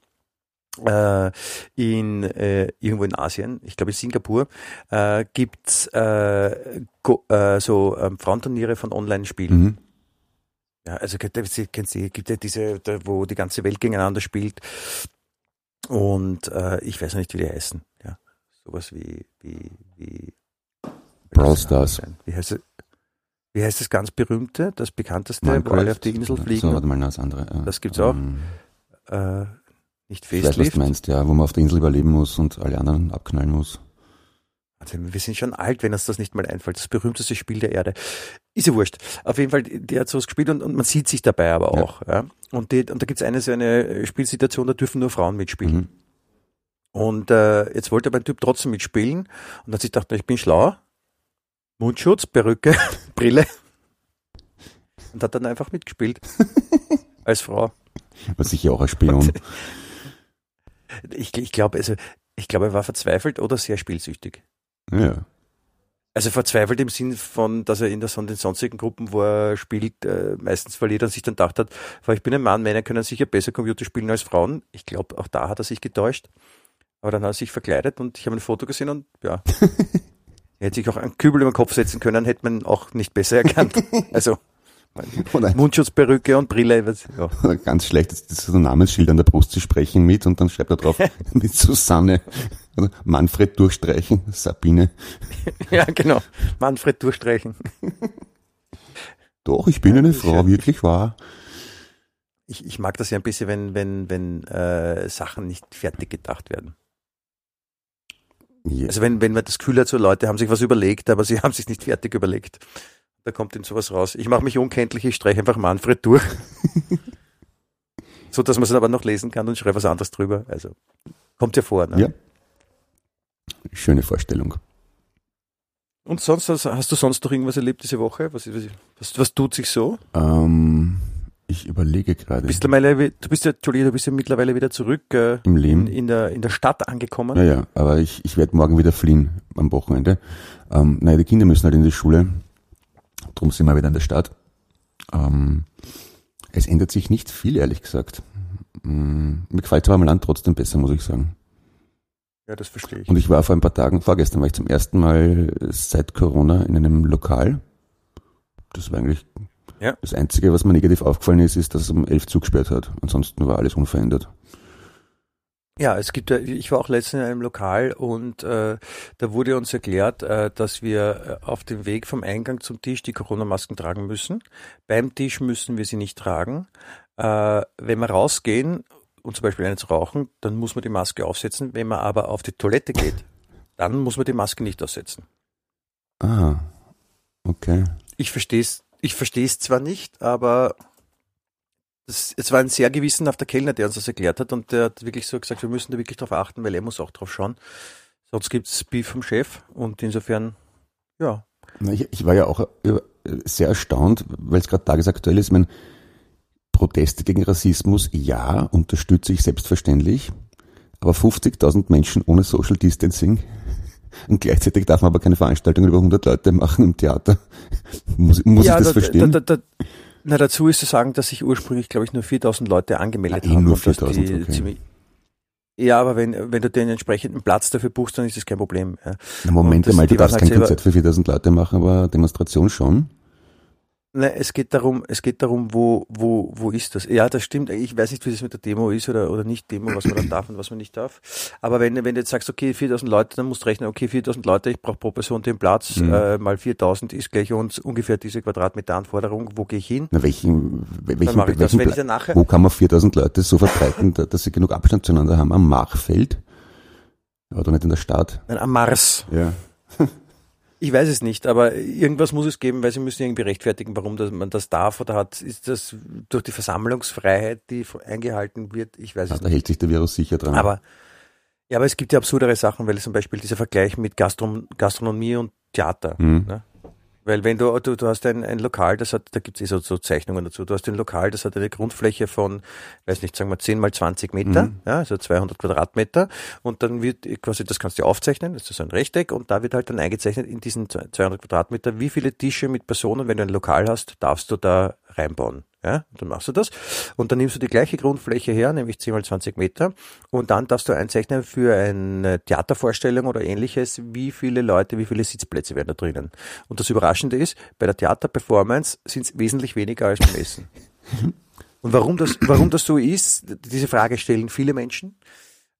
äh, in äh, irgendwo in Asien, ich glaube in Singapur, äh, gibt's äh, Go, äh, so ähm, Frauenturniere von Online-Spielen. Mhm. Ja, also kennt ihr, Sie- kennt ihr, gibt ja diese, wo die ganze Welt gegeneinander spielt. Und äh, ich weiß noch nicht, wie die heißen. Ja, sowas wie wie wie Brawl Stars. Wie heißt es? Wie heißt das ganz berühmte, das bekannteste, wo alle auf die Insel fliegen? So, warte mal, das andere. Ja. Das gibt's auch. Ähm, äh, nicht ich weiß, was Facelift. du meinst, ja, wo man auf der Insel überleben muss und alle anderen abknallen muss. Also, wir sind schon alt, wenn uns das nicht mal einfällt. Das berühmteste Spiel der Erde. Ist ja wurscht. Auf jeden Fall, der hat sowas gespielt und, und man sieht sich dabei aber Ja. auch. Ja. Und, die, und da gibt's eine so eine Spielsituation, da dürfen nur Frauen mitspielen. Mhm. Und äh, jetzt wollte aber ein Typ trotzdem mitspielen und hat sich gedacht, ich bin schlau. Mundschutz, Perücke, Brille. Und hat dann einfach mitgespielt. Als Frau. Was sicher auch ein Spion. Ich, ich glaube, also, ich glaube, er war verzweifelt oder sehr spielsüchtig. Ja. Also verzweifelt im Sinn von, dass er in der, den sonstigen Gruppen, wo er spielt, äh, meistens verliert und sich dann gedacht hat, weil ich bin ein Mann, Männer können sicher besser Computer spielen als Frauen. Ich glaube, auch da hat er sich getäuscht. Aber dann hat er sich verkleidet und ich habe ein Foto gesehen und ja. er hätte sich auch einen Kübel über den Kopf setzen können, hätte man auch nicht besser erkannt. Also Mundschutzperücke und Brille. was- Ja. ganz schlecht, das ist so ein Namensschild an der Brust zu sprechen mit und dann schreibt er drauf mit Susanne. Oder Manfred durchstreichen, Sabine. ja, genau. Manfred durchstreichen. Doch, ich bin eine das ist Frau, schön. wirklich wahr. Ich, ich mag das ja ein bisschen, wenn, wenn, wenn äh, Sachen nicht fertig gedacht werden. Ja. Also wenn, wenn man das hat, so Leute haben sich was überlegt, aber sie haben sich nicht fertig überlegt. Da kommt ihnen sowas raus. Ich mache mich unkenntlich, ich streiche einfach Manfred durch. so, dass man es aber noch lesen kann und schreibe was anderes drüber. Also kommt ja vor. Ne? Ja. Schöne Vorstellung. Und sonst, hast, hast du sonst noch irgendwas erlebt diese Woche? Was, was, was, tut sich so? Ähm, ich überlege gerade. Du bist, mittlerweile, du bist ja, Entschuldige, du bist ja mittlerweile wieder zurück äh, Im Leben. In, in, der, in der Stadt angekommen. Ja, ja, aber ich, ich werde morgen wieder fliehen am Wochenende. Ähm, naja, die Kinder müssen halt in die Schule. Drum sind wir wieder in der Stadt. Ähm, es ändert sich nicht viel, ehrlich gesagt. Mm, mir gefällt aber am Land trotzdem besser, muss ich sagen. Ja, das verstehe ich. Und ich war vor ein paar Tagen, vorgestern war ich zum ersten Mal seit Corona in einem Lokal. Das war eigentlich Ja. das Einzige, was mir negativ aufgefallen ist, ist, dass es um elf zugesperrt hat. Ansonsten war alles unverändert. Ja, es gibt ja, ich war auch letztens in einem Lokal und äh, da wurde uns erklärt, äh, dass wir äh, auf dem Weg vom Eingang zum Tisch die Corona-Masken tragen müssen. Beim Tisch müssen wir sie nicht tragen. Äh, wenn wir rausgehen und zum Beispiel eins rauchen, dann muss man die Maske aufsetzen. Wenn man aber auf die Toilette geht, dann muss man die Maske nicht aufsetzen. Ah, okay. Ich verstehe es, ich verstehe es zwar nicht, aber das, es war ein sehr gewissenhafter Kellner, der uns das erklärt hat und der hat wirklich so gesagt, wir müssen da wirklich drauf achten, weil er muss auch drauf schauen. Sonst gibt's Beef vom Chef und insofern, ja. Ich, ich war ja auch äh, sehr erstaunt, weil es gerade tagesaktuell ist. Ich meine, Proteste gegen Rassismus, ja, unterstütze ich selbstverständlich. Aber 50.000 Menschen ohne Social Distancing und gleichzeitig darf man aber keine Veranstaltungen über 100 Leute machen im Theater. Muss, muss ja, ich das da, verstehen? Da, da, na, dazu ist zu sagen, dass sich ursprünglich, glaube ich, nur 4000 Leute angemeldet Ah, eh haben. nur und dass 4.000, die okay. ziemlich- Ja, aber wenn, wenn du den entsprechenden Platz dafür buchst, dann ist das kein Problem. Ja. Na, Moment einmal, du darfst halt kein Konzert für 4.000 Leute machen, aber Demonstration schon. Nein, es geht darum, es geht darum, wo, wo, wo ist das? Ja, das stimmt. Ich weiß nicht, wie das mit der Demo ist oder, oder nicht Demo, was man dann darf und was man nicht darf. Aber wenn, wenn du jetzt sagst, okay, 4000 Leute, dann musst du rechnen, okay, 4000 Leute, ich brauche pro Person den Platz, Mhm. äh, mal 4000 ist gleich uns ungefähr diese Quadratmeter Anforderung. Wo gehe ich hin? Na, welchen, welchen, ich das. welchen ich Pla- dann nachher- wo kann man 4000 Leute so verbreiten, da- dass sie genug Abstand zueinander haben? Am Machfeld? Doch nicht in der Stadt. Nein, am Mars. Ja. Ich weiß es nicht, aber irgendwas muss es geben, weil sie müssen irgendwie rechtfertigen, warum das, man das darf oder hat. Ist das durch die Versammlungsfreiheit, die eingehalten wird? Ich weiß es Da nicht. hält sich der Virus sicher dran. Aber, ja, aber es gibt ja absurdere Sachen, weil zum Beispiel dieser Vergleich mit Gastron Gastronomie und Theater. Mhm. Ne? Weil wenn du, du, du hast ein, ein Lokal, das hat, da gibt es eh so, so Zeichnungen dazu, du hast ein Lokal, das hat eine Grundfläche von, weiß nicht, sagen wir 10 mal 20 Meter, Mhm. ja, also 200 Quadratmeter und dann wird quasi, das kannst du aufzeichnen, das ist so ein Rechteck und da wird halt dann eingezeichnet in diesen 200 Quadratmeter, wie viele Tische mit Personen, wenn du ein Lokal hast, darfst du da reinbauen. Ja, dann machst du das und dann nimmst du die gleiche Grundfläche her, nämlich 10 mal 20 Meter und dann darfst du einzeichnen für eine Theatervorstellung oder ähnliches, wie viele Leute, wie viele Sitzplätze werden da drinnen. Und das Überraschende ist, bei der Theaterperformance sind es wesentlich weniger als beim Essen. Und warum das, warum das so ist, diese Frage stellen viele Menschen,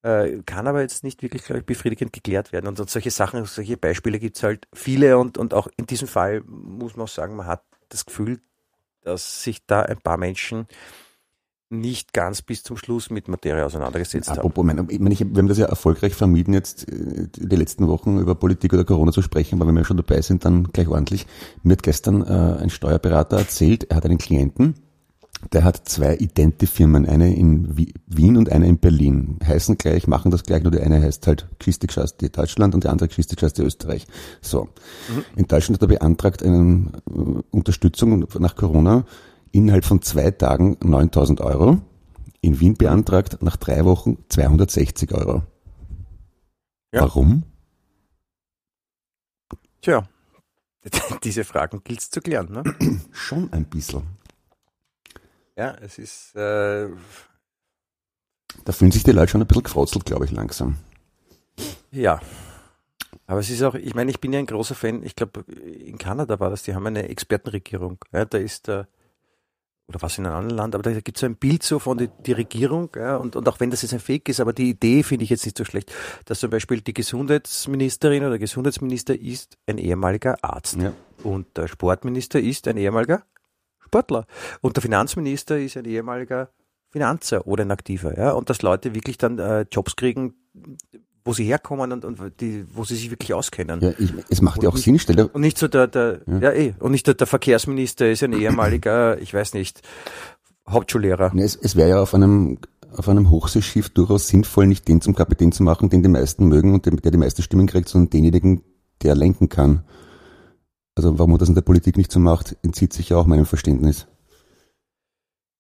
äh, kann aber jetzt nicht wirklich, glaube ich, befriedigend geklärt werden. Und, solche Sachen, solche Beispiele gibt es halt viele und, und auch in diesem Fall muss man auch sagen, man hat das Gefühl, dass sich da ein paar Menschen nicht ganz bis zum Schluss mit Materie auseinandergesetzt haben. Apropos, mein, ich meine, ich, wir haben das ja erfolgreich vermieden, jetzt äh, die letzten Wochen über Politik oder Corona zu sprechen, aber wenn wir schon dabei sind, dann gleich ordentlich. Mir hat gestern äh, ein Steuerberater erzählt, er hat einen Klienten, der hat zwei idente Firmen, eine in Wi- Wien und eine in Berlin. Heißen gleich, machen das gleich, nur die eine heißt halt die Deutschland und die andere Geschichte die Österreich. So. In Deutschland hat er beantragt eine äh, Unterstützung nach Corona innerhalb von zwei Tagen 9000 Euro. In Wien beantragt nach drei Wochen 260 Euro. Ja. Warum? Tja, diese Fragen gilt es zu klären. Ne? Schon ein bisschen. Ja, es ist, äh, Da fühlen sich die Leute schon ein bisschen gefrotzelt, glaube ich, langsam. ja. Aber es ist auch, ich meine, ich bin ja ein großer Fan, ich glaube, in Kanada war das, die haben eine Expertenregierung. Ja, da ist äh, oder was in einem anderen Land, aber da gibt es so ein Bild so von die, die Regierung, ja, und, und auch wenn das jetzt ein Fake ist, aber die Idee finde ich jetzt nicht so schlecht, dass zum Beispiel die Gesundheitsministerin oder Gesundheitsminister ist ein ehemaliger Arzt Ja. und der Sportminister ist ein ehemaliger Sportler und der Finanzminister ist ein ehemaliger Finanzer oder ein Aktiver, ja, und dass Leute wirklich dann äh, Jobs kriegen, wo sie herkommen und, und die, wo sie sich wirklich auskennen. Ja, ich, es macht ja auch Und- Sinn, stell dir, Und nicht so der, der Ja. ja. eh, und nicht der, der Verkehrsminister ist ein ehemaliger, ich weiß nicht, Hauptschullehrer. Ne, Es, es wäre ja auf einem, auf einem Hochseeschiff durchaus sinnvoll, nicht den zum Kapitän zu machen, den die meisten mögen und den, der die meisten Stimmen kriegt, sondern denjenigen, der lenken kann. Also warum man das in der Politik nicht so macht, entzieht sich ja auch meinem Verständnis.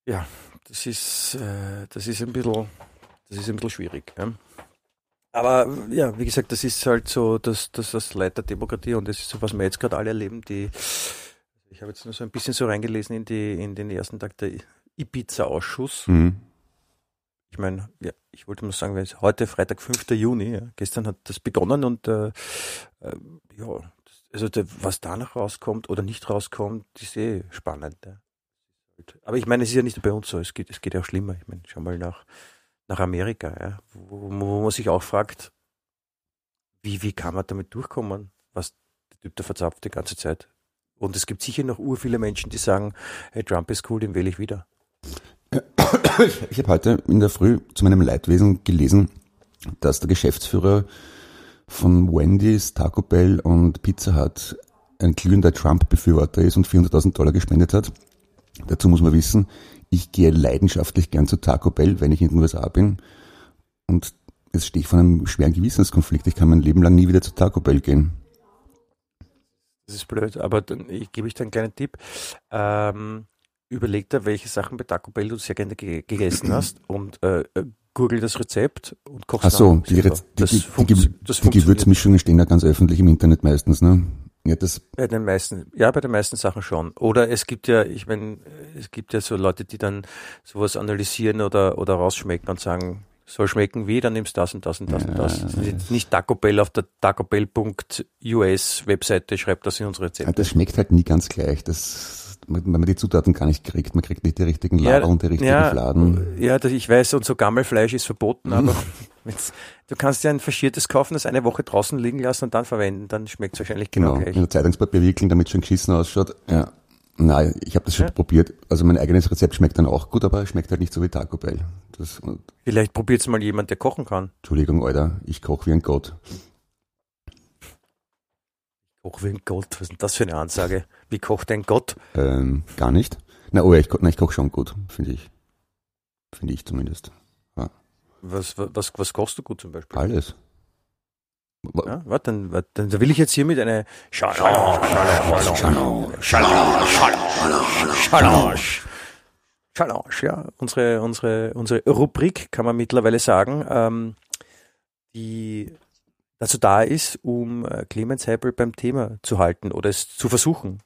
Ja, das ist, äh, das ist ein bisschen, das ist ein bisschen schwierig. Ja. Aber ja, wie gesagt, das ist halt so das, das, das Leid der Demokratie und das ist so, was wir jetzt gerade alle erleben. Die, ich habe jetzt nur so ein bisschen so reingelesen in, die, in den ersten Tag der Ibiza-Ausschuss. Mhm. Ich meine, ja, ich wollte mal sagen, weil es heute Freitag, 5. Juni, ja, gestern hat das begonnen und äh, äh, ja, also der, was danach rauskommt oder nicht rauskommt, ist eh spannend. Ja. Aber ich meine, es ist ja nicht nur bei uns so, es geht, es geht auch schlimmer. Ich meine, schau mal nach, nach Amerika, ja, wo, wo man sich auch fragt, wie, wie kann man damit durchkommen, was der Typ da verzapft die ganze Zeit. Und es gibt sicher noch ur viele Menschen, die sagen, hey, Trump ist cool, den wähle ich wieder. Ich habe heute in der Früh zu meinem Leidwesen gelesen, dass der Geschäftsführer von Wendy's, Taco Bell und Pizza Hut ein glühender Trump-Befürworter ist und 400.000 Dollar gespendet hat. Dazu muss man wissen, ich gehe leidenschaftlich gern zu Taco Bell, wenn ich in den USA bin. Und jetzt stehe ich vor einem schweren Gewissenskonflikt. Ich kann mein Leben lang nie wieder zu Taco Bell gehen. Das ist blöd, aber dann ich, gebe ich dir einen kleinen Tipp. Ähm, überleg dir, welche Sachen bei Taco Bell du sehr gerne ge gegessen hast und äh, äh google das Rezept und kochst Ach so, die. Rez- die, das die, die, das die. Gewürzmischungen stehen ja ganz öffentlich im Internet meistens, ne? Ja, das, Bei den meisten, ja, bei den meisten Sachen schon. Oder es gibt ja, ich meine, es gibt ja so Leute, die dann sowas analysieren oder, oder rausschmecken und sagen, soll schmecken wie, dann nimmst du das und das und das und das. Nicht- Nicht Taco Bell auf der tacobell.us Webseite schreibt das in unsere ja, Rezepte. das schmeckt halt nie ganz gleich. Das, wenn man die Zutaten gar nicht kriegt, man kriegt nicht die richtigen Laber und die richtigen ja, Fladen. Ja, ich weiß, und so Gammelfleisch ist verboten, aber du kannst ja ein faschiertes kaufen, das eine Woche draußen liegen lassen und dann verwenden, dann schmeckt es wahrscheinlich genau, Genau, gleich. in der Zeitungspapier wickeln, damit es schon geschissen ausschaut. Ja. Nein, ich habe das schon probiert. Also mein eigenes Rezept schmeckt dann auch gut, aber es schmeckt halt nicht so wie Taco Bell. Das, Vielleicht probiert es mal jemand, der kochen kann. Entschuldigung, Alter, ich koche wie ein Gott. Ein Gott, was ist denn das für eine Ansage? Wie kocht ein Gott? Ähm, gar nicht. Na, oh ja, ich, na, ich koche schon gut, finde ich. Finde ich zumindest. Was, was, was kochst du gut zum Beispiel? Alles. Ja, warte, dann, warte, dann da will ich jetzt hiermit eine Challenge, Challenge, Challenge, Challenge, ja, unsere, unsere, unsere Rubrik kann man mittlerweile sagen, ähm, die dazu da ist, um äh, Clemens Heipel beim Thema zu halten oder es zu versuchen.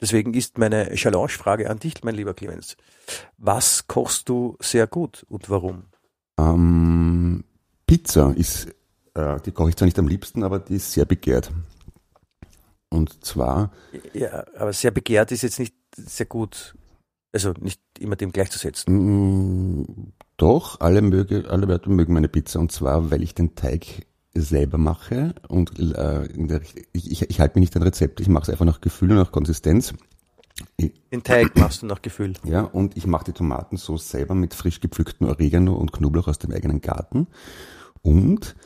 Deswegen ist meine Challenge-Frage an dich, mein lieber Clemens. Was kochst du sehr gut und warum? Ähm, Pizza ist, äh, die koche ich zwar nicht am liebsten, aber die ist sehr begehrt. Und zwar, Ja, aber sehr begehrt ist jetzt nicht sehr gut, also nicht immer dem gleichzusetzen. mh, doch, alle, möge, alle Leute mögen meine Pizza. Und zwar, weil ich den Teig selber mache und äh, der, ich, ich, ich halte mir nicht ein Rezept, ich mache es einfach nach Gefühl und nach Konsistenz. Den Teig machst du nach Gefühl. Ja, und ich mache die Tomatensauce selber mit frisch gepflückten Oregano und Knoblauch aus dem eigenen Garten. Und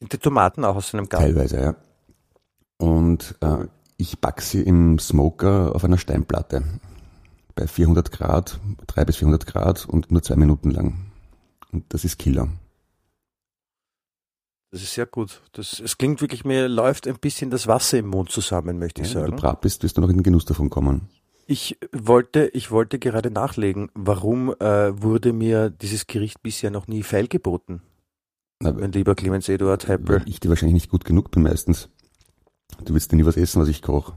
Sind die Tomaten auch aus einem Garten? teilweise, ja. Und äh, ich backe sie im Smoker auf einer Steinplatte. Bei 400 Grad, 3 bis 400 Grad und nur zwei Minuten lang. Und das ist Killer. Das ist sehr gut. Das, es klingt wirklich, mir läuft ein bisschen das Wasser im Mund zusammen, möchte ich Wenn du sagen. brav bist, wirst du noch in den Genuss davon kommen. Ich wollte, ich wollte gerade nachlegen, warum äh, wurde mir dieses Gericht bisher noch nie feilgeboten, Na, mein lieber Clemens Eduard Heppel. weil ich dir wahrscheinlich nicht gut genug bin meistens. Du willst dir nie was essen, was ich koche.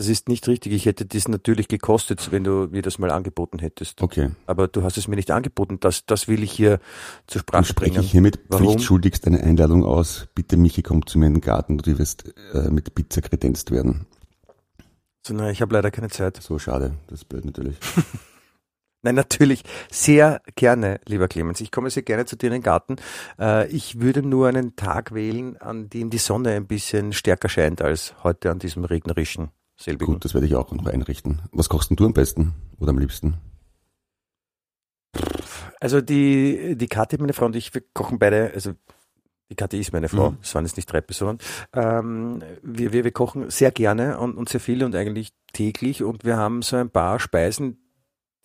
Das ist nicht richtig. Ich hätte das natürlich gekostet, wenn du mir das mal angeboten hättest. Okay. Aber du hast es mir nicht angeboten. Das, das will ich hier zur Dann Sprache spreche bringen. ich hiermit Warum? pflichtschuldigst eine Einladung aus. Bitte, Michi, komm zu mir in den Garten, du wirst äh, mit Pizza kredenzt werden. So, nein, ich habe leider keine Zeit. So schade, das ist blöd natürlich. Nein, natürlich. Sehr gerne, lieber Clemens. Ich komme sehr gerne zu dir in den Garten. Äh, ich würde nur einen Tag wählen, an dem die Sonne ein bisschen stärker scheint als heute an diesem regnerischen selbigen. Gut, das werde ich auch noch einrichten. Was kochst denn du am besten oder am liebsten? Also die, die Kathi, meine Frau und ich, wir kochen beide, also die Kathi ist meine Frau, Mhm. es waren jetzt nicht drei Personen. Ähm, wir, wir, wir kochen sehr gerne und, und sehr viel und eigentlich täglich und wir haben so ein paar Speisen,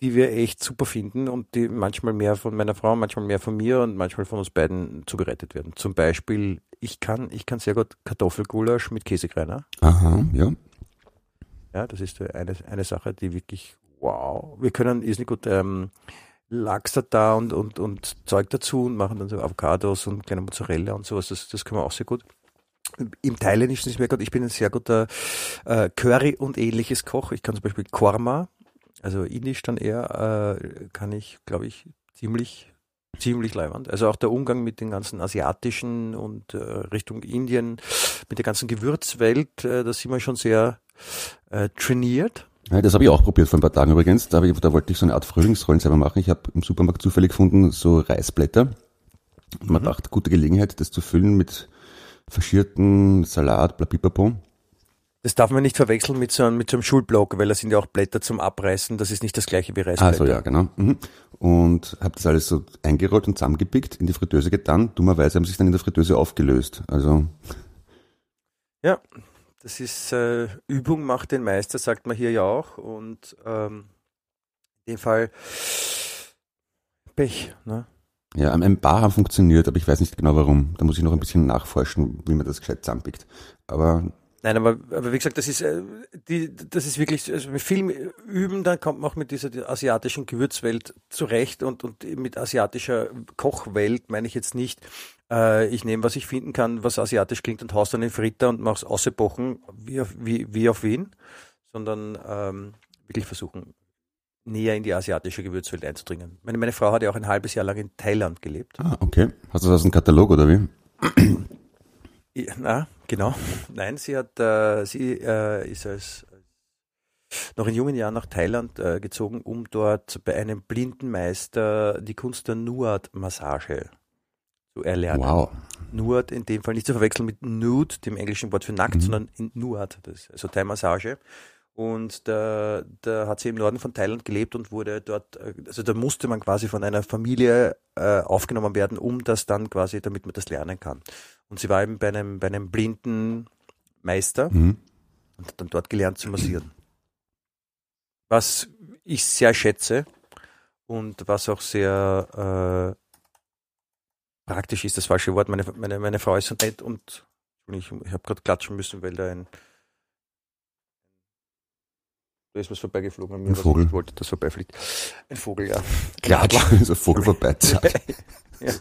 die wir echt super finden und die manchmal mehr von meiner Frau, manchmal mehr von mir und manchmal von uns beiden zubereitet werden. Zum Beispiel ich kann, ich kann sehr gut Kartoffelgulasch mit Käsekreiner. Aha, ja. Ja, das ist eine, eine Sache, die wirklich, wow. Wir können ist nicht gut ähm, Lachs da und, und, und Zeug dazu und machen dann so Avocados und kleine Mozzarella und sowas. Das, das können wir auch sehr gut. Im Thailändischen ist mir gut, ich bin ein sehr guter äh, Curry und ähnliches Koch. Ich kann zum Beispiel Korma, also indisch dann eher, äh, kann ich, glaube ich, ziemlich ziemlich leibend. Also auch der Umgang mit den ganzen asiatischen und äh, Richtung Indien, mit der ganzen Gewürzwelt, äh, da sind wir schon sehr äh, trainiert. Ja, das habe ich auch probiert vor ein paar Tagen übrigens. Da, ich, da wollte ich so eine Art Frühlingsrollen selber machen. Ich habe im Supermarkt zufällig gefunden so Reisblätter. Man mhm. dachte, gute Gelegenheit, das zu füllen mit verschierten Salat, blapipapo. Das darf man nicht verwechseln mit so, einem, mit so einem Schulblock, weil da sind ja auch Blätter zum Abreißen. Das ist nicht das gleiche wie Reisblätter. Also ja, genau. Mhm. Und habe das alles so eingerollt und zusammengepickt, in die Fritteuse getan. Dummerweise haben sich dann in der Fritteuse aufgelöst. Also ja, das ist äh, Übung macht den Meister, sagt man hier ja auch. Und ähm, in dem Fall Pech. Ne? Ja, ein paar haben funktioniert, aber ich weiß nicht genau warum. Da muss ich noch ein bisschen nachforschen, wie man das gescheit zusammenpickt. Aber Nein, aber, aber wie gesagt, das ist, äh, die, das ist wirklich, also mit viel Üben, dann kommt man auch mit dieser asiatischen Gewürzwelt zurecht und, und mit asiatischer Kochwelt meine ich jetzt nicht, äh, ich nehme, was ich finden kann, was asiatisch klingt und haus dann in Fritter und mache es ausgebochen wie auf, wie, wie auf Wien, sondern ähm, wirklich versuchen, näher in die asiatische Gewürzwelt einzudringen. Meine, meine Frau hat ja auch ein halbes Jahr lang in Thailand gelebt. Ah, okay. Hast du das aus dem Katalog oder wie? Ja, na, genau. Nein, sie hat, äh, sie äh, ist als noch in jungen Jahren nach Thailand äh, gezogen, um dort bei einem blinden Meister die Kunst der Nuat-Massage zu erlernen. Wow. Nuat in dem Fall nicht zu verwechseln mit Nude, dem englischen Wort für nackt, mhm. sondern in Nuat, das ist also Thai-Massage. Und da, da hat sie im Norden von Thailand gelebt und wurde dort, äh, also da musste man quasi von einer Familie äh, aufgenommen werden, um das dann quasi, damit man das lernen kann. Und sie war eben bei einem, bei einem blinden Meister mhm. und hat dann dort gelernt zu massieren. Was ich sehr schätze und was auch sehr äh, praktisch ist, das falsche Wort. Meine, meine, meine Frau ist so nett und ich, ich habe gerade klatschen müssen, weil da ein da ist was vorbeigeflogen an mir, ein Vogel. ich wollte, dass vorbeifliegt. Ein Vogel, ja. Klatsch, ist ein Vogel vorbei. ja.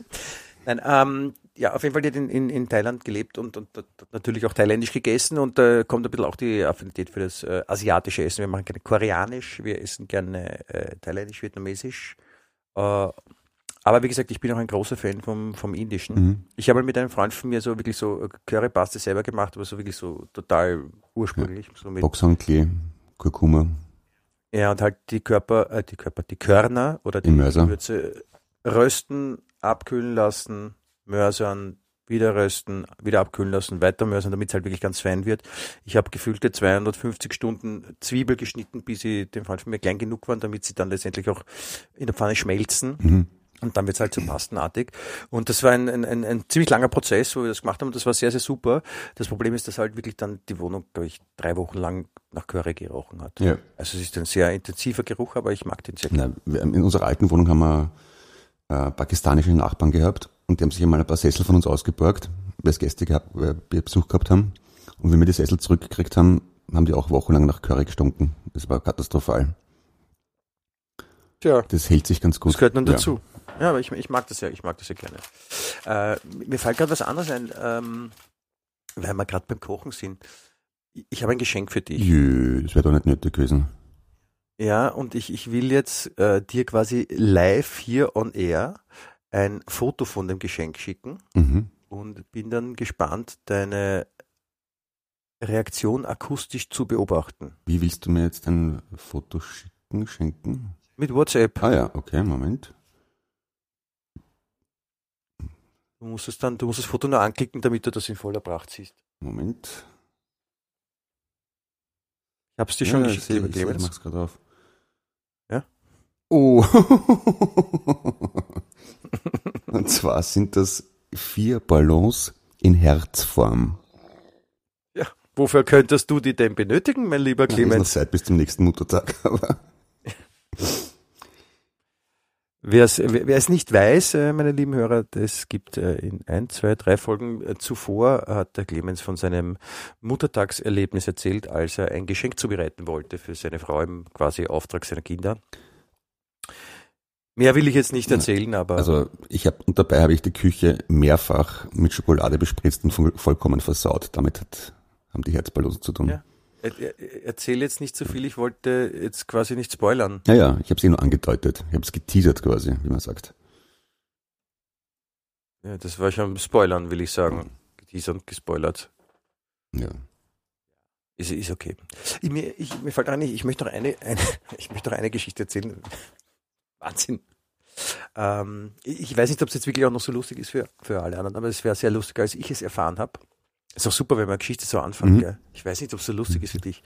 Nein, ähm, ja, auf jeden Fall, die hat in, in, in Thailand gelebt und, und, und natürlich auch thailändisch gegessen und da äh, kommt ein bisschen auch die Affinität für das äh, asiatische Essen. Wir machen gerne koreanisch, wir essen gerne äh, thailändisch, vietnamesisch. Äh, aber wie gesagt, ich bin auch ein großer Fan vom, vom Indischen. Mhm. Ich habe mal mit einem Freund von mir so wirklich so Currypaste selber gemacht, aber so wirklich so total ursprünglich. Ja. So mit Boxhanklee, Kurkuma. Ja, und halt die Körper, äh, die Körper, die Körner oder die Gewürze rösten, abkühlen lassen, mörsern, wieder rösten, wieder abkühlen lassen, weiter mörsern, damit es halt wirklich ganz fein wird. Ich habe gefühlte 250 Stunden Zwiebel geschnitten, bis sie dem Fall von mir klein genug waren, damit sie dann letztendlich auch in der Pfanne schmelzen. Mhm. Und dann wird es halt so pastenartig. Und das war ein, ein, ein, ein ziemlich langer Prozess, wo wir das gemacht haben. Das war sehr, sehr super. Das Problem ist, dass halt wirklich dann die Wohnung, glaube ich, drei Wochen lang nach Curry gerochen hat. Ja. Also es ist ein sehr intensiver Geruch, aber ich mag den sehr gerne. In unserer alten Wohnung haben wir äh, pakistanische Nachbarn gehabt und die haben sich einmal ein paar Sessel von uns ausgeborgt, weil es Gäste gehabt, weil wir Besuch gehabt haben. Und wenn wir die Sessel zurückgekriegt haben, haben die auch wochenlang nach Curry gestunken. Das war katastrophal. Tja. Das hält sich ganz gut. Das gehört dann dazu. Ja, aber ich, ich, mag das ja, ich mag das ja gerne. Äh, mir fällt gerade was anderes ein, ähm, weil wir gerade beim Kochen sind. Ich habe ein Geschenk für dich. Jö, das wäre doch nicht nötig gewesen. Ja, und ich, ich will jetzt äh, dir quasi live hier on air ein Foto von dem Geschenk schicken mhm. und bin dann gespannt, deine Reaktion akustisch zu beobachten. Wie willst du mir jetzt ein Foto schicken, schenken? Mit WhatsApp. Ah ja, okay, Moment. Du musst es dann, du musst das Foto nur anklicken, damit du das in voller Pracht siehst. Moment. Ich hab's dir schon ja, geschickt, lieber Clemens. Ich mach's gerade auf. Oh. Und zwar sind das vier Ballons in Herzform. Ja, wofür könntest du die denn benötigen, mein lieber Clemens? Ja, Zeit bis zum nächsten Muttertag, aber. Wir Wer es, wer es nicht weiß, äh, meine lieben Hörer, das gibt äh, in ein, zwei, drei Folgen äh, zuvor hat der Clemens von seinem Muttertagserlebnis erzählt, als er ein Geschenk zubereiten wollte für seine Frau im quasi Auftrag seiner Kinder. Mehr will ich jetzt nicht erzählen, aber. Also ich habe und dabei habe ich die Küche mehrfach mit Schokolade bespritzt und vollkommen versaut. Damit hat, haben die Herzballosen zu tun. Ja. Erzähl jetzt nicht so viel, ich wollte jetzt quasi nicht spoilern. Ja, ja, ich habe es eh nur angedeutet. Ich habe es geteasert quasi, wie man sagt. Ja, das war schon Spoilern, will ich sagen. Geteasert und gespoilert. Ja. Ist, ist okay. Ich, mir, ich, mir fällt ein, ich möchte noch eine, eine, ich möchte noch eine Geschichte erzählen. Wahnsinn. Ähm, ich weiß nicht, ob es jetzt wirklich auch noch so lustig ist für, für alle anderen, aber es wäre sehr lustig, als ich es erfahren habe. Ist auch super, wenn man Geschichte so anfängt. Mhm. Gell? Ich weiß nicht, ob es so lustig ist für dich.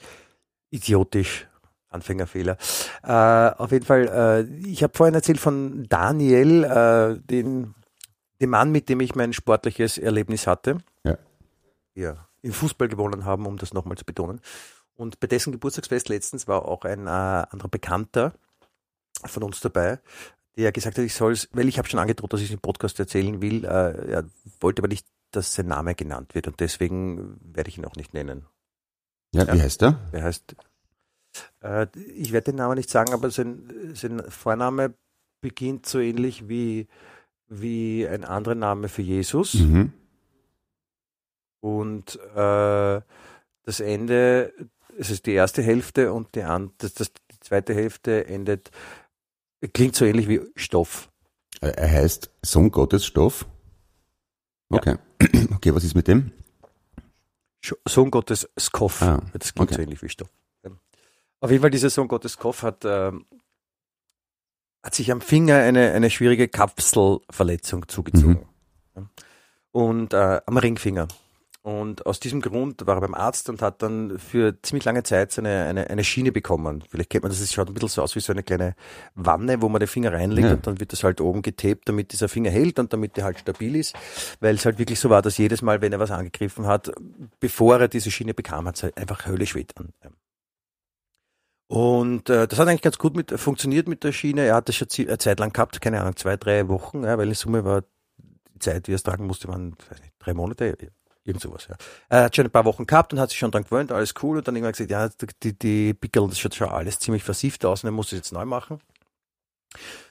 Idiotisch. Anfängerfehler. Äh, auf jeden Fall, äh, ich habe vorhin erzählt von Daniel, äh, den, dem Mann, mit dem ich mein sportliches Erlebnis hatte. Ja. Ja, im Fußball gewonnen haben, um das nochmal zu betonen. Und bei dessen Geburtstagsfest letztens war auch ein äh, anderer Bekannter von uns dabei, der gesagt hat, ich soll es, weil ich habe schon angedroht, dass ich es im Podcast erzählen will, äh, er wollte aber nicht dass sein Name genannt wird und deswegen werde ich ihn auch nicht nennen. Ja, ja. wie heißt er? Er heißt, äh, ich werde den Namen nicht sagen, aber sein, sein Vorname beginnt so ähnlich wie, wie ein anderer Name für Jesus. Mhm. Und äh, das Ende, es ist die erste Hälfte und die, an, das, das, die zweite Hälfte endet, klingt so ähnlich wie Stoff. Er heißt Sohn Gottes Stoff? Okay. Ja. Okay, was ist mit dem? Sohn Gottes Skoff. Ah, das klingt okay. so ähnlich wie Stoff. Auf jeden Fall, dieser Sohn Gottes Skoff hat, äh, hat sich am Finger eine, eine schwierige Kapselverletzung zugezogen. Mhm. Und äh, am Ringfinger. Und aus diesem Grund war er beim Arzt und hat dann für ziemlich lange Zeit so eine, eine, eine Schiene bekommen. Vielleicht kennt man das, es schaut ein bisschen so aus wie so eine kleine Wanne, wo man den Finger reinlegt ja. und dann wird das halt oben getaped, damit dieser Finger hält und damit der halt stabil ist. Weil es halt wirklich so war, dass jedes Mal, wenn er was angegriffen hat, bevor er diese Schiene bekam, hat es halt einfach höllisch weh an. Und äh, das hat eigentlich ganz gut mit, funktioniert mit der Schiene. Er hat das schon eine Zeit lang gehabt, keine Ahnung, zwei, drei Wochen, ja, weil in Summe war die Zeit, wie er es tragen musste, waren weiß nicht, drei Monate, Irgend sowas, ja. Er hat schon ein paar Wochen gehabt und hat sich schon dran gewöhnt, alles cool. Und dann irgendwann gesagt, ja, die, die Pickel, das schaut schon alles ziemlich versieft aus und er muss es jetzt neu machen.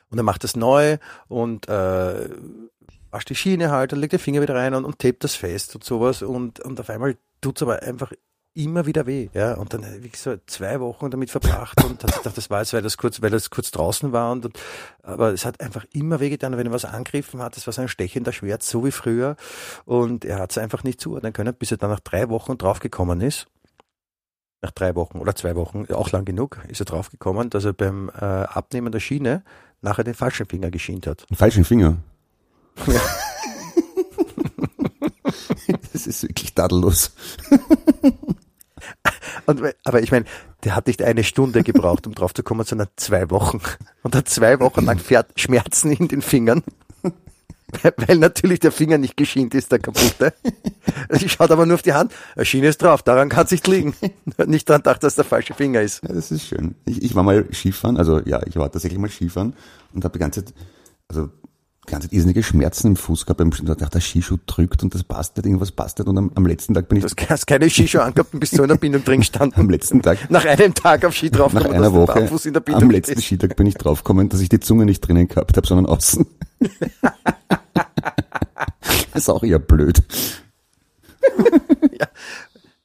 Und er macht das neu und äh, wascht die Schiene halt, dann legt den Finger wieder rein und, und tapet das fest und sowas. Und, und auf einmal tut's aber einfach immer wieder weh, ja. Und dann wie gesagt, zwei Wochen damit verbracht und hat gedacht, das war jetzt, weil das kurz, weil das kurz draußen war und, und aber es hat einfach immer weh getan, wenn er was angegriffen hat, das war so ein stechender Schmerz, so wie früher. Und er hat es einfach nicht zuordnen können, bis er dann nach drei Wochen draufgekommen ist. Nach drei Wochen oder zwei Wochen, auch lang genug, ist er draufgekommen, dass er beim äh, Abnehmen der Schiene nachher den falschen Finger geschient hat. Den falschen Finger? Ja. das ist wirklich tadellos. Und, aber ich meine, der hat nicht eine Stunde gebraucht, um drauf zu kommen, sondern zwei Wochen. Und hat zwei Wochen lang Schmerzen in den Fingern. Weil natürlich der Finger nicht geschient ist, der kaputte. Ich schaut aber nur auf die Hand. Eine Schiene ist drauf, daran kann es nicht liegen. Nicht daran dachte, dass der falsche Finger ist. Ja, das ist schön. Ich, ich war mal Skifahren, also ja, ich war tatsächlich mal Skifahren und habe die ganze Zeit, also ganze Zeit irrsinnige Schmerzen im Fuß gehabt, beim dachte, der Skischuh drückt und das passt nicht, irgendwas passt nicht. Und am, am letzten Tag bin ich. Du hast keine Skischuhe angehabt und bist so in der Bindung drin gestanden. am letzten Tag. Nach einem Tag auf Ski drauf Nach einer Woche. am letzten ist. Skitag bin ich draufgekommen, dass ich die Zunge nicht drinnen gehabt habe, sondern außen. das ist auch eher blöd. ja.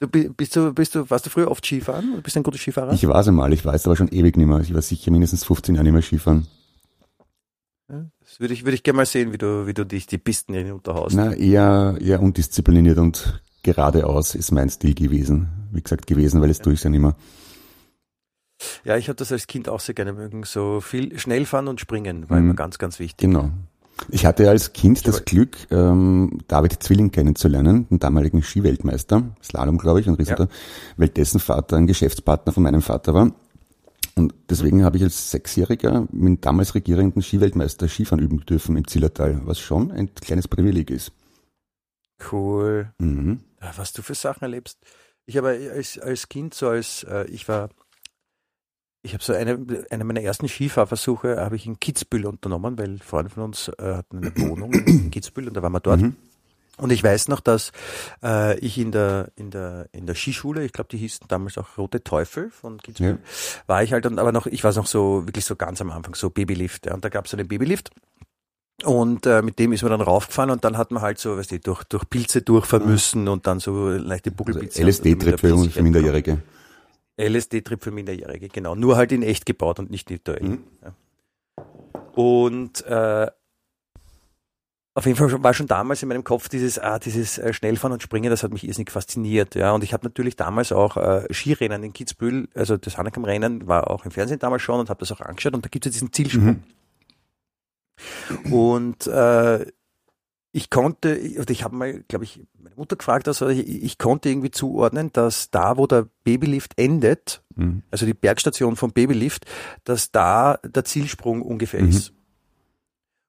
Du bist du, bist du, warst du früher oft Skifahren? Du bist ein guter Skifahrer? Ich war es einmal, ich weiß aber schon ewig nicht mehr. Ich war sicher mindestens 15 Jahre nicht mehr Skifahren. Das würde ich, würde ich gerne mal sehen, wie du, wie du dich die Pisten hinunterhaust. Na, eher, eher undiszipliniert und geradeaus ist mein Stil gewesen. Wie gesagt, gewesen, weil es ja. tue ich ja nicht mehr. Ja, ich habe das als Kind auch sehr gerne mögen. So viel schnell fahren und springen war mhm. immer ganz, ganz wichtig. Genau. Ich hatte als Kind das Glück, ähm, David Zwilling kennenzulernen, den damaligen Skiweltmeister, Slalom, glaube ich, und Ritter, ja. weil dessen Vater ein Geschäftspartner von meinem Vater war. Und deswegen habe ich als Sechsjähriger mit dem damals regierenden Skiweltmeister Skifahren üben dürfen im Zillertal, was schon ein kleines Privileg ist. Cool. Mhm. Was du für Sachen erlebst. Ich habe als, als Kind so als, äh, ich war ich habe so eine, eine meiner ersten Skifahrversuche habe ich in Kitzbühel unternommen, weil Freunde von uns äh, hatten eine Wohnung in Kitzbühel und da waren wir dort. Mhm. Und ich weiß noch, dass äh, ich in der in der in der Skischule, ich glaube, die hießen damals auch Rote Teufel von Kitzbühel, war ich halt, und, aber noch, ich war noch so wirklich so ganz am Anfang so Babylift. Ja, und da gab es einen Babylift. Und äh, mit dem ist man dann raufgefahren und dann hat man halt so, weißt du, durch, durch Pilze durchfahren müssen und dann so leichte Buckelpilze. Also LSD-Trip für, für Minderjährige. LSD-Trip für Minderjährige, genau. Nur halt in echt gebaut und nicht virtuell. Mhm. Ja. Und äh, auf jeden Fall war schon damals in meinem Kopf dieses, ah, dieses äh, Schnellfahren und Springen, das hat mich irrsinnig fasziniert. Ja. Und ich habe natürlich damals auch äh, Skirennen in Kitzbühel, also das Haneckam-Rennen war auch im Fernsehen damals schon und habe das auch angeschaut und da gibt es diesen Zielsprung. Mhm. Und äh, ich konnte, und ich habe mal, glaube ich, meine Mutter gefragt, also ich, ich, konnte irgendwie zuordnen, dass da, wo der Babylift endet, mhm. also die Bergstation vom Babylift, dass da der Zielsprung ungefähr mhm. ist.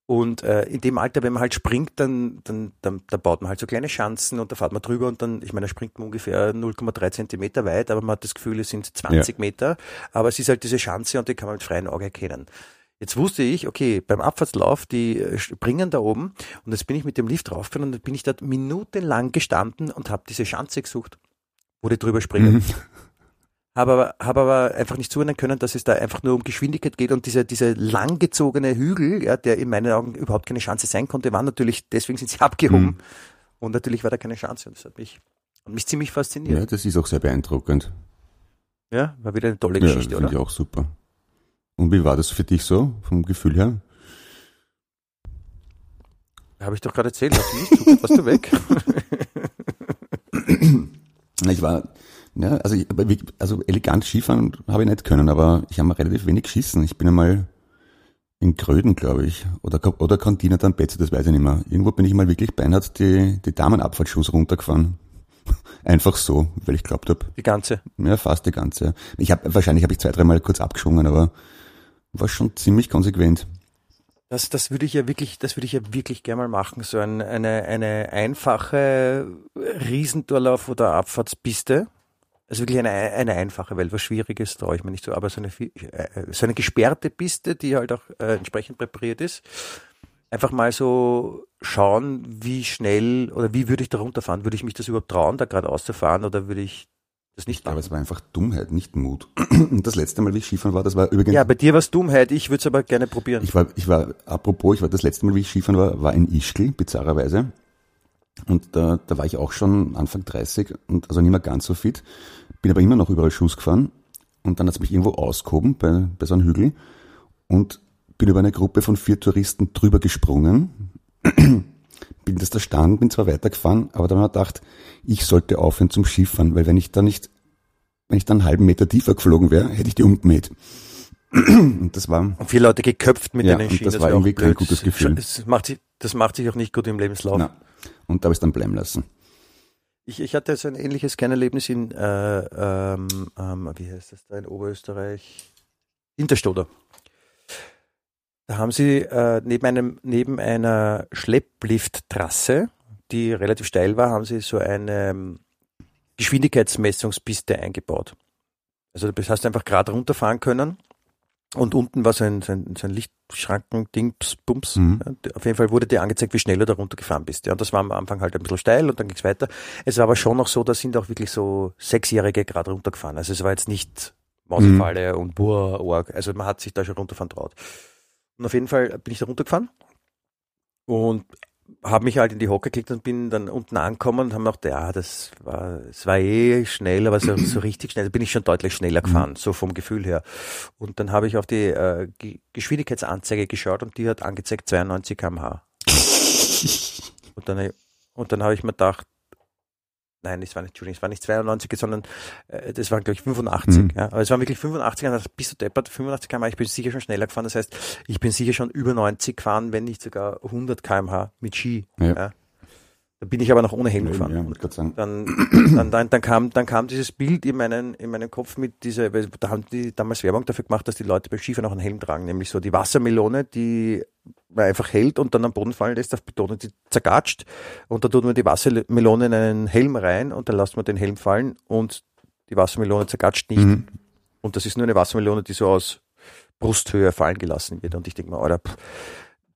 Und äh, in dem Alter, wenn man halt springt, dann, dann, dann, dann baut man halt so kleine Schanzen und da fährt man drüber und dann, ich meine, da springt man ungefähr 0,3 Zentimeter weit, aber man hat das Gefühl, es sind 20 ja. Meter. Aber es ist halt diese Schanze und die kann man mit freiem Auge erkennen. Jetzt wusste ich, okay, beim Abfahrtslauf, die äh, springen da oben und jetzt bin ich mit dem Lift raufgefahren und dann bin ich dort minutenlang gestanden und habe diese Schanze gesucht, wo die drüber springen. Mhm habe aber, hab aber einfach nicht zuhören können, dass es da einfach nur um Geschwindigkeit geht und dieser diese langgezogene Hügel, ja, der in meinen Augen überhaupt keine Chance sein konnte, war natürlich, deswegen sind sie abgehoben. Mhm. Und natürlich war da keine Chance und das hat mich, hat mich ziemlich fasziniert. Ja, das ist auch sehr beeindruckend. Ja, war wieder eine tolle Geschichte, ja? Finde ich auch super. Und wie war das für dich so, vom Gefühl her? Habe ich doch gerade erzählt, hast du nicht zugehört, warst du weg? ich war, ja, also, ich, also elegant Skifahren habe ich nicht können, aber ich habe mal relativ wenig geschissen. Ich bin einmal in Gröden, glaube ich, oder, oder Kantine dann Betze, das weiß ich nicht mehr. Irgendwo bin ich mal wirklich beinahe die, die Damenabfahrtsschuss runtergefahren. Einfach so, weil ich glaubt habe. Die ganze? Ja, fast die ganze. Ich habe wahrscheinlich habe ich zwei, dreimal kurz abgeschwungen, aber war schon ziemlich konsequent. Das, das würde ich ja wirklich, das würde ich ja wirklich gerne mal machen. So ein, eine, eine einfache Riesentorlauf oder Abfahrtspiste also wirklich eine, eine einfache Welt, was Schwieriges traue ich mir nicht so, aber so eine, äh, so eine gesperrte Piste, die halt auch äh, entsprechend präpariert ist. Einfach mal so schauen, wie schnell oder wie würde ich da runterfahren? Würde ich mich das überhaupt trauen, da gerade auszufahren oder würde ich das nicht machen? Aber es war einfach Dummheit, nicht Mut. Und das letzte Mal, wie ich Skifahren war, das war übrigens. Ja, bei dir war es Dummheit, ich würde es aber gerne probieren. Ich war, ich war, apropos, ich war das letzte Mal, wie ich Skifahren war, war in Ischgl, bizarrerweise. Und da, da war ich auch schon Anfang 30 und also nicht mehr ganz so fit. Bin aber immer noch überall Schuss gefahren. Und dann hat es mich irgendwo ausgehoben bei, bei so einem Hügel und bin über eine Gruppe von vier Touristen drüber gesprungen. bin das da standen, bin zwar weitergefahren, aber dann habe ich gedacht, ich sollte aufhören zum Skifahren, weil wenn ich da nicht, wenn ich dann einen halben Meter tiefer geflogen wäre, hätte ich die umgemäht. Und das war. Und viele Leute geköpft mit ja, den Schienen. Das, das war irgendwie kein gutes Gefühl. Das macht, sich, das macht sich auch nicht gut im Lebenslauf. Na. Und da habe ich es dann bleiben lassen. Ich, ich hatte so ein ähnliches Kernerlebnis in, äh, ähm, ähm, wie heißt das da in Oberösterreich? Interstoder. Da haben sie äh, neben, einem, neben einer Schlepplifttrasse, die relativ steil war, haben sie so eine ähm, Geschwindigkeitsmessungspiste eingebaut. Also das heißt einfach gerade runterfahren können und unten war so ein, so ein, so ein Bums. Mhm. Ja, auf jeden Fall wurde dir angezeigt, wie schnell du da runtergefahren bist. Ja, und das war am Anfang halt ein bisschen steil und dann ging's weiter. Es war aber schon noch so, da sind auch wirklich so Sechsjährige gerade runtergefahren. Also es war jetzt nicht Mausefalle mhm. und boah, Org. Also man hat sich da schon runterfahren traut. Und auf jeden Fall bin ich da runtergefahren und habe mich halt in die Hocke geklickt und bin dann unten angekommen und haben gedacht, ja, das war, es war eh schnell, aber so, so richtig schnell, da bin ich schon deutlich schneller mhm. gefahren, so vom Gefühl her. Und dann habe ich auf die äh, Geschwindigkeitsanzeige geschaut und die hat angezeigt 92 kmh. und dann, und dann habe ich mir gedacht, nein, das war nicht, Entschuldigung, es war nicht 92, sondern äh, das waren, glaube ich, 85. Mhm. Ja. Aber es waren wirklich 85, und bist du deppert, 85 km ich bin sicher schon schneller gefahren. Das heißt, ich bin sicher schon über 90 gefahren, wenn nicht sogar 100 kmh mit Ski. Ja. ja. Da bin ich aber noch ohne Helm gefahren. Ja, sagen. Dann, dann, dann, dann, kam, dann kam dieses Bild in meinen, in meinen Kopf mit dieser, da haben die damals Werbung dafür gemacht, dass die Leute beim Skifahren auch einen Helm tragen, nämlich so die Wassermelone, die man einfach hält und dann am Boden fallen lässt auf Beton und die zergatscht und da tut man die Wassermelone in einen Helm rein und dann lässt man den Helm fallen und die Wassermelone zergatscht nicht. Mhm. Und das ist nur eine Wassermelone, die so aus Brusthöhe fallen gelassen wird. Und ich denke mir, Alter, pff,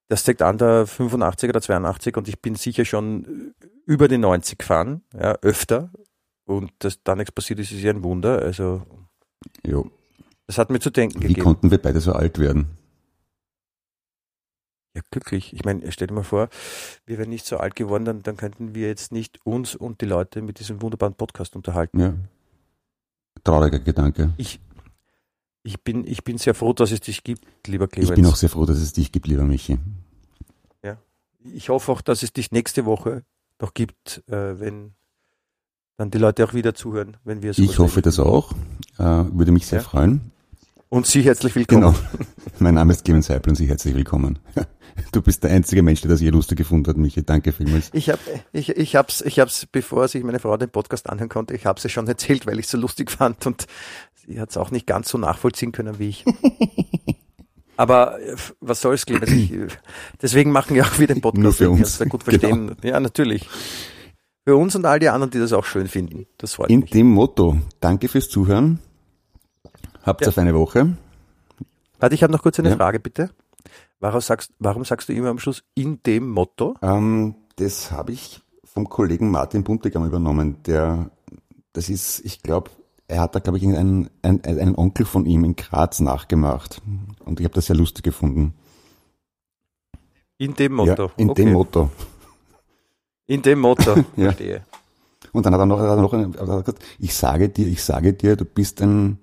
das zeigt an der 85 oder 82 und ich bin sicher schon über die 90 gefahren, ja, öfter. Und dass da nichts passiert ist, ist ja ein Wunder. Also, Jo. das hat mir zu denken Wie gegeben. konnten wir beide so alt werden? Ja, glücklich. Ich meine, stell dir mal vor, wir wären nicht so alt geworden, dann, dann könnten wir jetzt nicht uns und die Leute mit diesem wunderbaren Podcast unterhalten. Ja. Trauriger Gedanke. Ich, ich, bin, ich bin sehr froh, dass es dich gibt, lieber Clemens. Ich bin auch sehr froh, dass es dich gibt, lieber Michi. Ich hoffe auch, dass es dich nächste Woche noch gibt, äh, wenn dann die Leute auch wieder zuhören, wenn wir Ich hoffe das auch. Äh, würde mich sehr Ja. freuen. Und Sie herzlich willkommen. Genau. Mein Name ist Clemens Heipel und Sie herzlich willkommen. Du bist der einzige Mensch, der das hier lustig gefunden hat, Michi. Danke vielmals. Ich habe, ich, ich hab's, ich hab's, bevor sich meine Frau den Podcast anhören konnte, ich habe es schon erzählt, weil ich es so lustig fand und sie hat es auch nicht ganz so nachvollziehen können wie ich. Aber äh, was soll's, Clemens? Ich, äh, deswegen machen wir auch wieder den Podcast, Nur für uns. da gut verstehen. Ja, natürlich. Für uns und all die anderen, die das auch schön finden. Das freut In mich. dem Motto, danke fürs Zuhören. Habt Ja. auf eine Woche. Warte, ich habe noch kurz eine Ja. Frage, bitte. Warum sagst, warum sagst du immer am Schluss in dem Motto? Ähm, das habe ich vom Kollegen Martin Buntigam übernommen. Der, das ist, ich glaube, er hat da, glaube ich, einen, einen, einen Onkel von ihm in Graz nachgemacht. Und ich habe das sehr lustig gefunden. In dem Motto. Ja, in okay. dem Motto. In dem Motto. Ja. Verstehe. Und dann hat er noch, hat er noch eine, hat gesagt, ich sage dir, ich sage dir, du bist ein,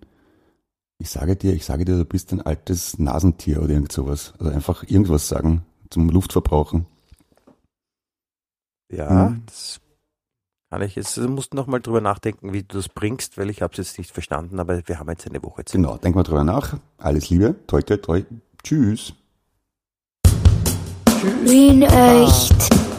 ich sage dir, ich sage dir, du bist ein altes Nasentier oder irgend sowas. Also einfach irgendwas sagen zum Luftverbrauchen. Ja, Mhm. das kann ich jetzt. Du musst noch mal drüber nachdenken, wie du das bringst, weil ich habe es jetzt nicht verstanden, aber wir haben jetzt eine Woche Zeit. Genau, denk mal drüber nach. Alles Liebe, toi, toi, toi. Tschüss. Wien echt.